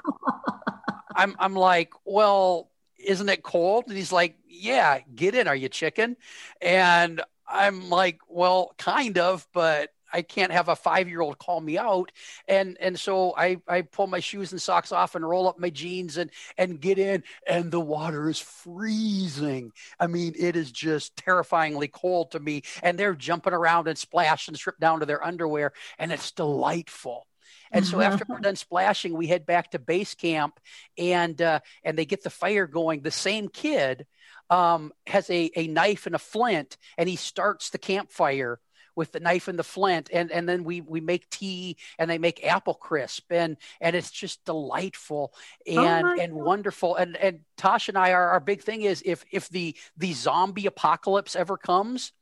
(laughs) I'm I'm like, "Well, isn't it cold?" And he's like, "Yeah, get in. Are you chicken?" And I'm like, "Well, kind of, but I can't have a five year old call me out. And and so I, I pull my shoes and socks off and roll up my jeans and and get in and the water is freezing. I mean, it is just terrifyingly cold to me. And they're jumping around and splash and strip down to their underwear and it's delightful. And so after we're done splashing, we head back to base camp, and uh, and they get the fire going. The same kid um, has a a knife and a flint, and he starts the campfire with the knife and the flint and and then we we make tea and they make apple crisp and and it's just delightful oh and oh and God. wonderful and and Tasha and I our, our big thing is if if the the zombie apocalypse ever comes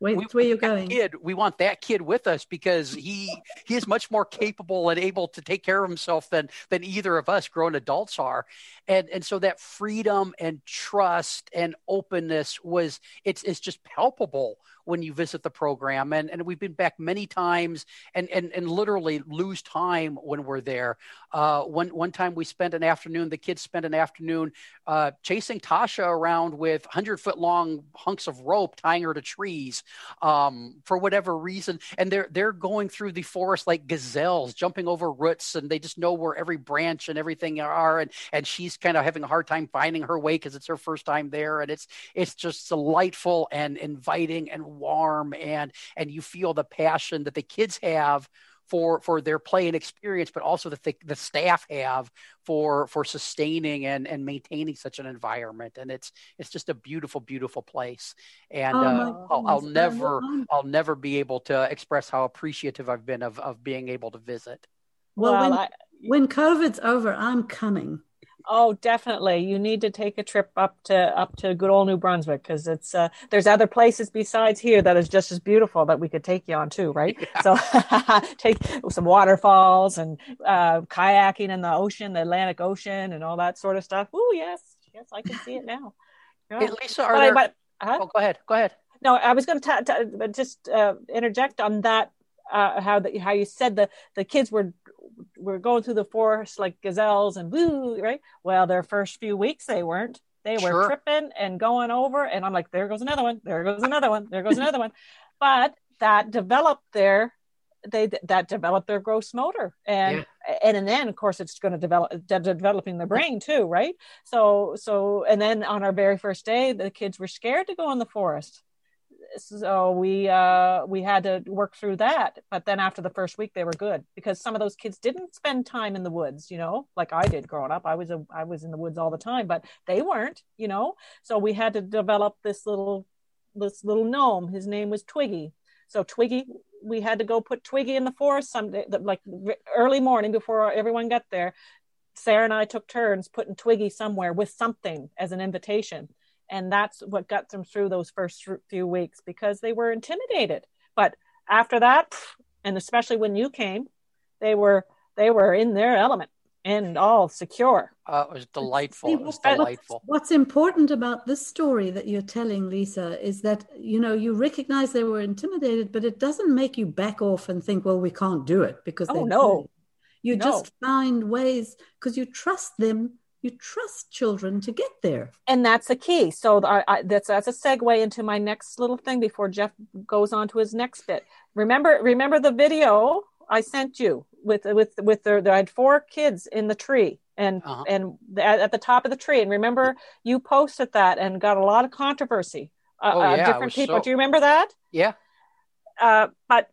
Wait, we, where you going? Kid, we want that kid with us because he he is much more capable and able to take care of himself than than either of us grown adults are, and and so that freedom and trust and openness was it's it's just palpable when you visit the program. And, and we've been back many times and, and, and literally lose time when we're there. Uh, one, one time we spent an afternoon, the kids spent an afternoon uh, chasing Tasha around with 100 foot long hunks of rope, tying her to trees um, for whatever reason. And they're, they're going through the forest like gazelles, jumping over roots, and they just know where every branch and everything are. And, and she's kind of having a hard time finding her way because it's her first time there. And it's, it's just delightful and inviting and warm and and you feel the passion that the kids have for for their play and experience, but also that the, the staff have for for sustaining and and maintaining such an environment. And it's it's just a beautiful, beautiful place. And oh uh, I'll, I'll never I'll never be able to express how appreciative I've been of of being able to visit. Well, well when, I, when COVID's over, I'm coming. Oh, definitely. You need to take a trip up to up to good old New Brunswick because it's uh, there's other places besides here that is just as beautiful that we could take you on too, (laughs) right? Yeah. So (laughs) take some waterfalls and uh, kayaking in the ocean, the Atlantic Ocean, and all that sort of stuff. Oh, yes, yes, I can see it now. Yeah. Hey, Lisa, are but, there... but, uh-huh. oh, go ahead, go ahead. No, I was going to just uh, interject on that. Uh, how the, how you said the the kids were were going through the forest like gazelles and woo, right? Well, their first few weeks they weren't. They were sure. tripping and going over, and I'm like, there goes another one, there goes another one, there goes another one. (laughs) But that developed their they that developed their gross motor and yeah. and and then of course it's going to develop de- developing the brain too right so so and then on our very first day the kids were scared to go in the forest so we uh, we had to work through that. But then after the first week, they were good because some of those kids didn't spend time in the woods, you know, like I did growing up. I was a, I was in the woods all the time, but they weren't, you know. So we had to develop this little this little gnome. His name was Twiggy. So Twiggy, we had to go put Twiggy in the forest someday, like early morning before everyone got there. Sarah and I took turns putting Twiggy somewhere with something as an invitation and that's what got them through those first few weeks because they were intimidated. But after that and especially when you came they were they were in their element and all secure. Uh, it was delightful. It was delightful. what's important about this story that you're telling lisa is that you know you recognize they were intimidated but it doesn't make you back off and think well we can't do it because oh no. you no. just find ways because you trust them you trust children to get there. And that's the key. So I, I, that's that's a segue into my next little thing before jeff goes on to his next bit. Remember remember the video i sent you with with with the, i had four kids in the tree and uh-huh. and at, at, the top of the tree. And remember you posted that and got a lot of controversy. Uh, oh, uh, different people. so... do you remember that? Yeah. Uh, but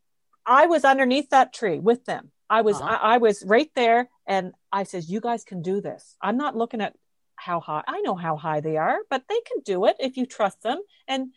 i was underneath that tree with them. I was uh-huh. I, I was right there and I says, You guys can do this. I'm not looking at how high I know how high they are, but they can do it if you trust them. And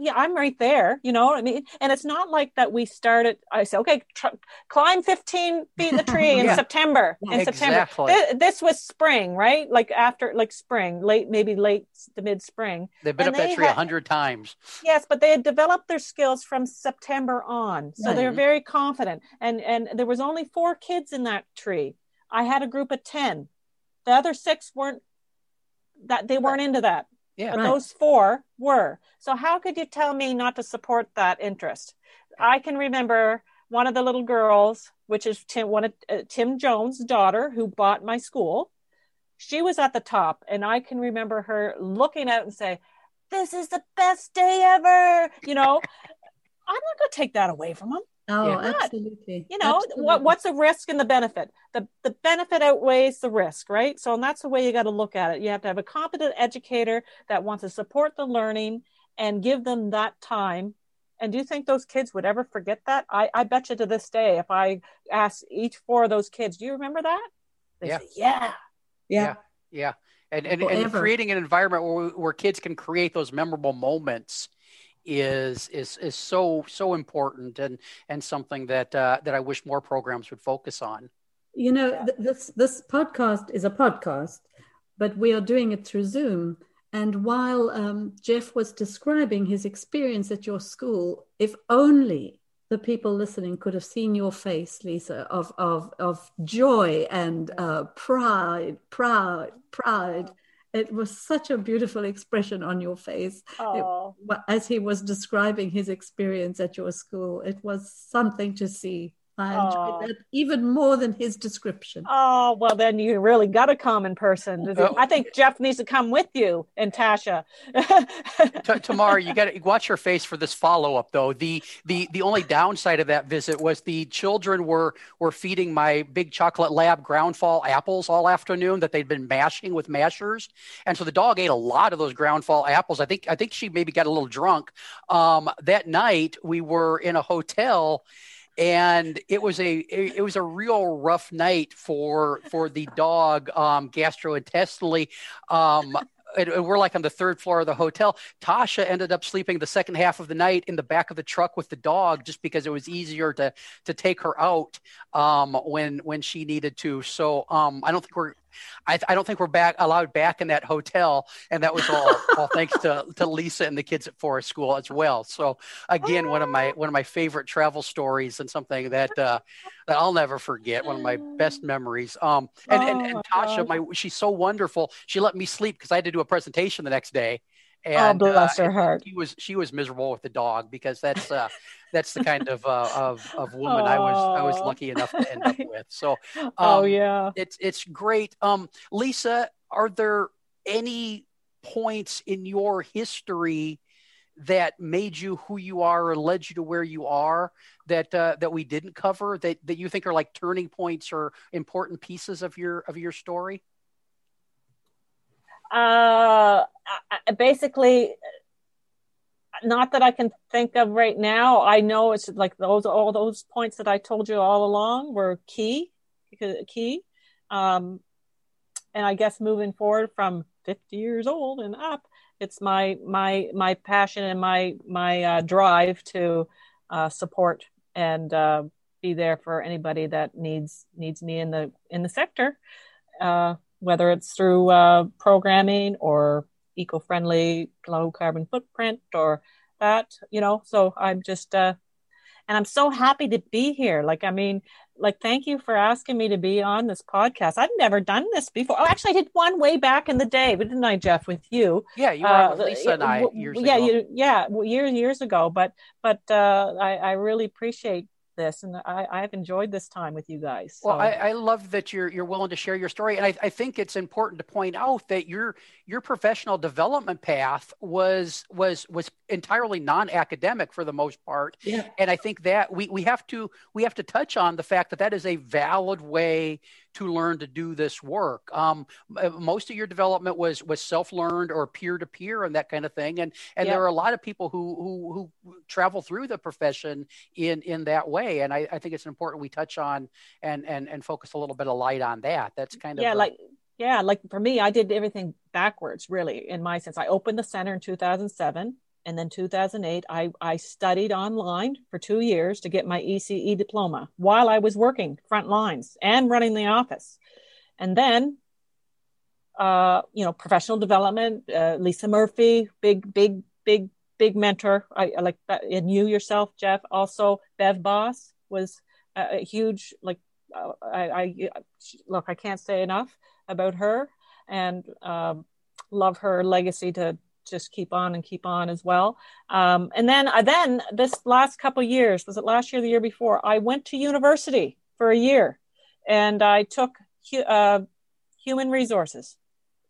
yeah, I'm right there, you know. I mean, and it's not like that. We started. I say, okay, tr- climb 15 feet in the tree (laughs) in yeah. September. In exactly. September, Th- this was spring, right? Like after, like spring, late, maybe late to mid spring. They've been and up that tree a hundred times. Yes, but they had developed their skills from September on, so mm-hmm. they're very confident. And and there was only four kids in that tree. I had a group of ten. The other six weren't that they weren't into that. Yeah, but right. those four were. So how could you tell me not to support that interest? I can remember one of the little girls, which is Tim, one of uh, Tim Jones' daughter, who bought my school. She was at the top, and I can remember her looking out and say, "This is the best day ever." You know, (laughs) I'm not going to take that away from them. Oh, yeah. absolutely. You know, absolutely. what what's the risk and the benefit? The the benefit outweighs the risk, right? So and that's the way you got to look at it. You have to have a competent educator that wants to support the learning and give them that time And do you think those kids would ever forget that? I, I bet you to this day, if I ask each four of those kids, do you remember that? They Yeah. say, yeah. Yeah. Yeah. And, and, and Forever. creating an environment where, where kids can create those memorable moments is is is so so important and and something that uh, that I wish more programs would focus on. You know, th- this this podcast is a podcast, but we are doing it through Zoom. And while um, Jeff was describing his experience at your school, if only the people listening could have seen your face, Lisa, of of of joy and uh, pride, proud, pride. It was such a beautiful expression on your face Well, as he was describing his experience at your school. It was something to see. I enjoyed Aw. that even more than his description. oh, well, then you really got to come in person. Oh. I think Jeff needs to come with you and Tasha. T- Tamara, you got to watch your face for this follow up, though. The the the only downside of that visit was the children were were feeding my big chocolate lab groundfall apples all afternoon that they'd been mashing with mashers, and so the dog ate a lot of those groundfall apples. I think I think she maybe got a little drunk. Um, that night we were in a hotel. And it was a it, was a real rough night for for the dog um, gastrointestinally. Um, and we're like on the third floor of the hotel. Tasha ended up sleeping the second half of the night in the back of the truck with the dog, just because it was easier to to take her out um, when when she needed to. So um, I don't think we're. I, I don't think we're back allowed back in that hotel, and that was all, (laughs) all thanks to, to Lisa and the kids at Forest School as well. So again, one of my one of my favorite travel stories and something that uh, that I'll never forget. One of my best (laughs) memories. Um, and, and, Oh, and my Tasha, gosh. my she's so wonderful. She let me sleep because I had to do a presentation the next day. oh, And bless uh, her heart. she was she was miserable with the dog because that's uh, that's the kind of uh, of of woman I was I was lucky enough to end up (laughs) with. So oh, um, yeah. it's it's great. Um, Lisa, are there any points in your history that made you who you are or led you to where you are that uh, that we didn't cover that that you think are like turning points or important pieces of your of your story? Uh, I- I- basically, not that I can think of right now. I know it's like those all those points that I told you all along were key, key. Um, and I guess moving forward from 50 years old and up, it's my my my passion and my my uh, drive to uh, support and uh, be there for anybody that needs needs me in the in the sector. Uh, whether it's through uh, programming or eco-friendly low carbon footprint or that you know? So i'm just uh and i'm so happy to be here. Like i mean like thank you for asking me to be on this podcast. I've never done this before. Oh actually i did one way back in the day but didn't i jeff with you? Yeah, you were uh, with Lisa and I years yeah, ago. you, yeah, years years ago. But but uh, I I really appreciate this, and I I've enjoyed this time with you guys. Well. I, I love that you're you're willing to share your story, and I, I think it's important to point out that your your professional development path was was was entirely non-academic for the most part, Yeah. and I think that we we have to we have to touch on the fact that that is a valid way to learn to do this work. Um, most of your development was was self-learned or peer-to-peer and that kind of thing, and and Yeah. there are a lot of people who who who travel through the profession in in that way, and I, I think it's important we touch on and and and focus a little bit of light on that. That's kind of yeah a- like yeah like for me i did everything backwards really in my sense i opened the center in 2007 and then 2008 i i studied online for two years to get my ece diploma while i was working front lines and running the office. And then uh you know professional development uh, lisa murphy big big big big mentor. I, I like that and you yourself jeff also Bev Bos was a, a huge like uh, I, I look i can't say enough about her and um, love her legacy to just keep on and keep on as well. Um, and then, uh, then this last couple years, was it last year, or the year before? I went to university for a year, and I took hu- uh, human resources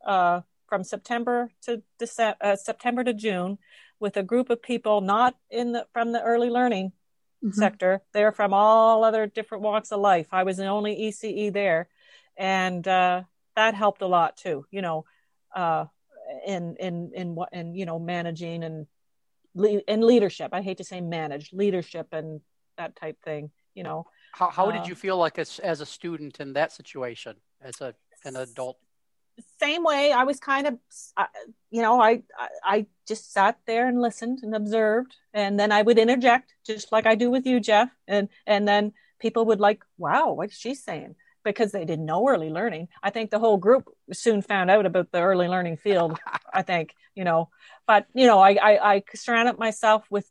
uh, from September to December, uh, September to June, with a group of people not in the from the early learning Mhm. sector. They're from all other different walks of life. I was the only ECE there, and uh, that helped a lot too. You know, in in in what in you know managing and and leadership. I hate to say manage leadership and that type thing. You know, how how uh, did you feel like as as a student in that situation as a an adult? Same way. I was kind of, you know, I, I I just sat there and listened and observed, and then I would interject, just like I do with you, Jeff, and and then people would like, wow, what's she saying? Because they didn't know early learning. I think the whole group soon found out about the early learning field. (laughs) I think, you know, but you know, I I, I surrounded myself with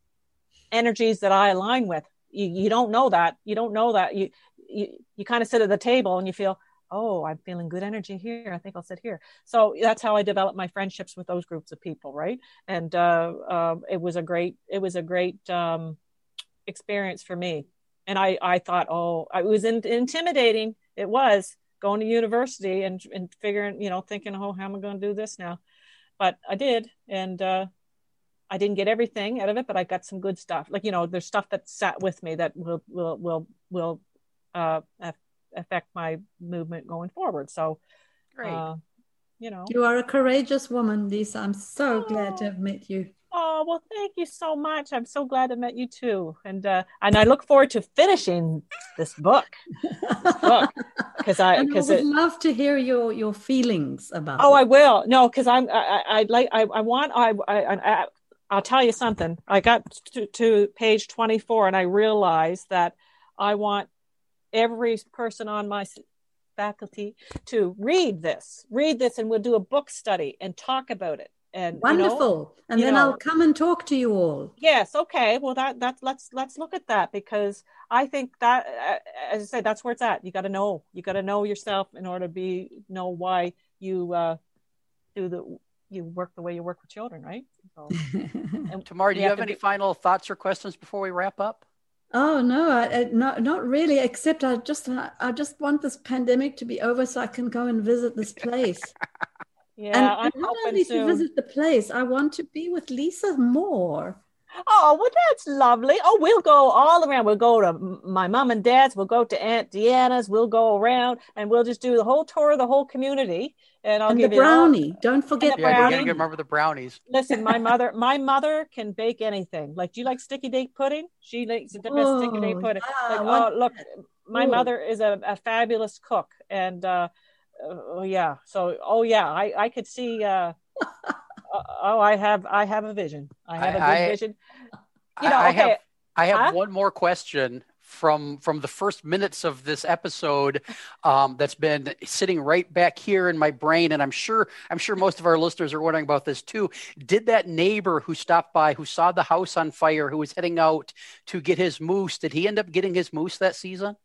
energies that I align with. You, you don't know that. You don't know that. You you, you kind of sit at the table and you feel oh i'm feeling good energy here. I think i'll sit here. So that's how i developed my friendships with those groups of people right? And uh, uh, it was a great it was a great um, experience for me. And i i thought oh it was in, intimidating it was going to university and and figuring you know thinking oh how am i going to do this now but i did and uh, I didn't get everything out of it, but I got some good stuff. Like you know, there's stuff that sat with me that will will will will uh, affect my movement going forward. So, great. Uh, you know, you are a courageous woman, Lisa. I'm so oh. glad to have met you. Oh well, thank you so much. I'm so glad I met you too, and uh, and I look forward to finishing this book. because I because I would it, love to hear your your feelings about. Oh, it. I will. No, because I'm I, I like I I want I I, I I'll tell you something. I got to, to, page 24 and I realized that I want every person on my faculty to read this, read this, and we'll do a book study and talk about it. And wonderful. You know, and then know, I'll come and talk to you all. Yes. Okay. Well, that that let's let's look at that because I think that, uh, as I said, that's where it's at. You got to know. You got to know yourself in order to be know why you uh, do the you work the way you work with children, right? So, (laughs) Tamar, do you have, have any be... final thoughts or questions before we wrap up? Oh no, I, I, not not really. Except I just I just want this pandemic to be over so I can go and visit this place. (laughs) yeah, and, and not only soon. to visit the place, I want to be with Lisa more. Oh, well, that's lovely. Oh, we'll go all around. We'll go to my mom and dad's. We'll go to Aunt Deanna's. We'll go around and we'll just do the whole tour of the whole community. And I'll and give the brownie. All... Don't forget the yeah, brownie. you gotta remember the brownies. Listen, my mother, my mother can bake anything. Like, do you like sticky date pudding? She likes the best oh, sticky date oh, pudding. Yeah, like, oh, look, my Ooh. mother is a, a, fabulous cook, and uh, oh yeah. So, oh yeah, I I could see. Uh, (laughs) uh, oh, I have I have a vision. I have a good I, vision. You know, I, okay. have I have huh? one more question from from the first minutes of this episode um, that's been sitting right back here in my brain and i'm sure i'm sure most of our listeners are wondering about this too did that neighbor who stopped by who saw the house on fire who was heading out to get his moose did he end up getting his moose that season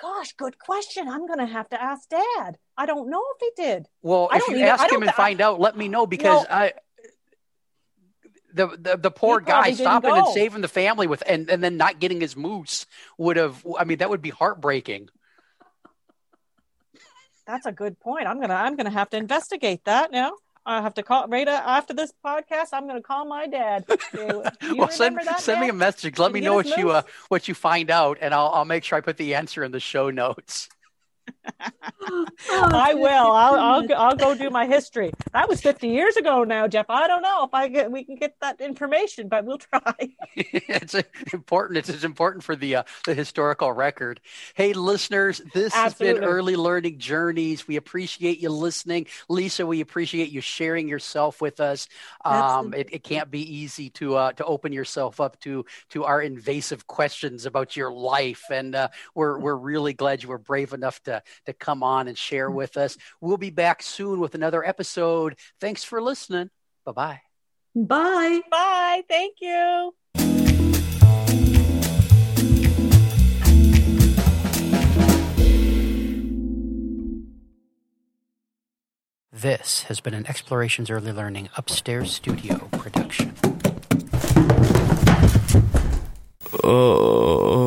Gosh, good question. I'm going to have to ask Dad. I don't know if he did. Well, if you even, ask him and find out, let me know because no, I the the, the poor guy stopping and saving the family with and, and then not getting his moose would have I mean that would be heartbreaking. That's a good point. I'm gonna I'm gonna have to investigate that now. I have to call right after this podcast. I'm going to call my dad. (laughs) well, send, send me a message. Let Did me know what you uh, what you find out, and I'll I'll make sure I put the answer in the show notes. (laughs) oh, I will. I'll, I'll I'll go do my history. That was 50 years ago now, Jeff. I don't know if I get we can get that information, but we'll try. (laughs) it's important. It's, it's important for the uh, the historical record. Hey, listeners, this Absolutely. has been Early Learning Journeys. We appreciate you listening, Lisa. We appreciate you sharing yourself with us. Um, it, it, can't be easy to uh, to open yourself up to to our invasive questions about your life, and uh, we're we're really glad you were brave enough to to come on and share with us. We'll be back soon with another episode. Thanks for listening. Bye-bye. Bye. Bye. Thank you. This has been an Explorations Early Learning Upstairs Studio production. Oh.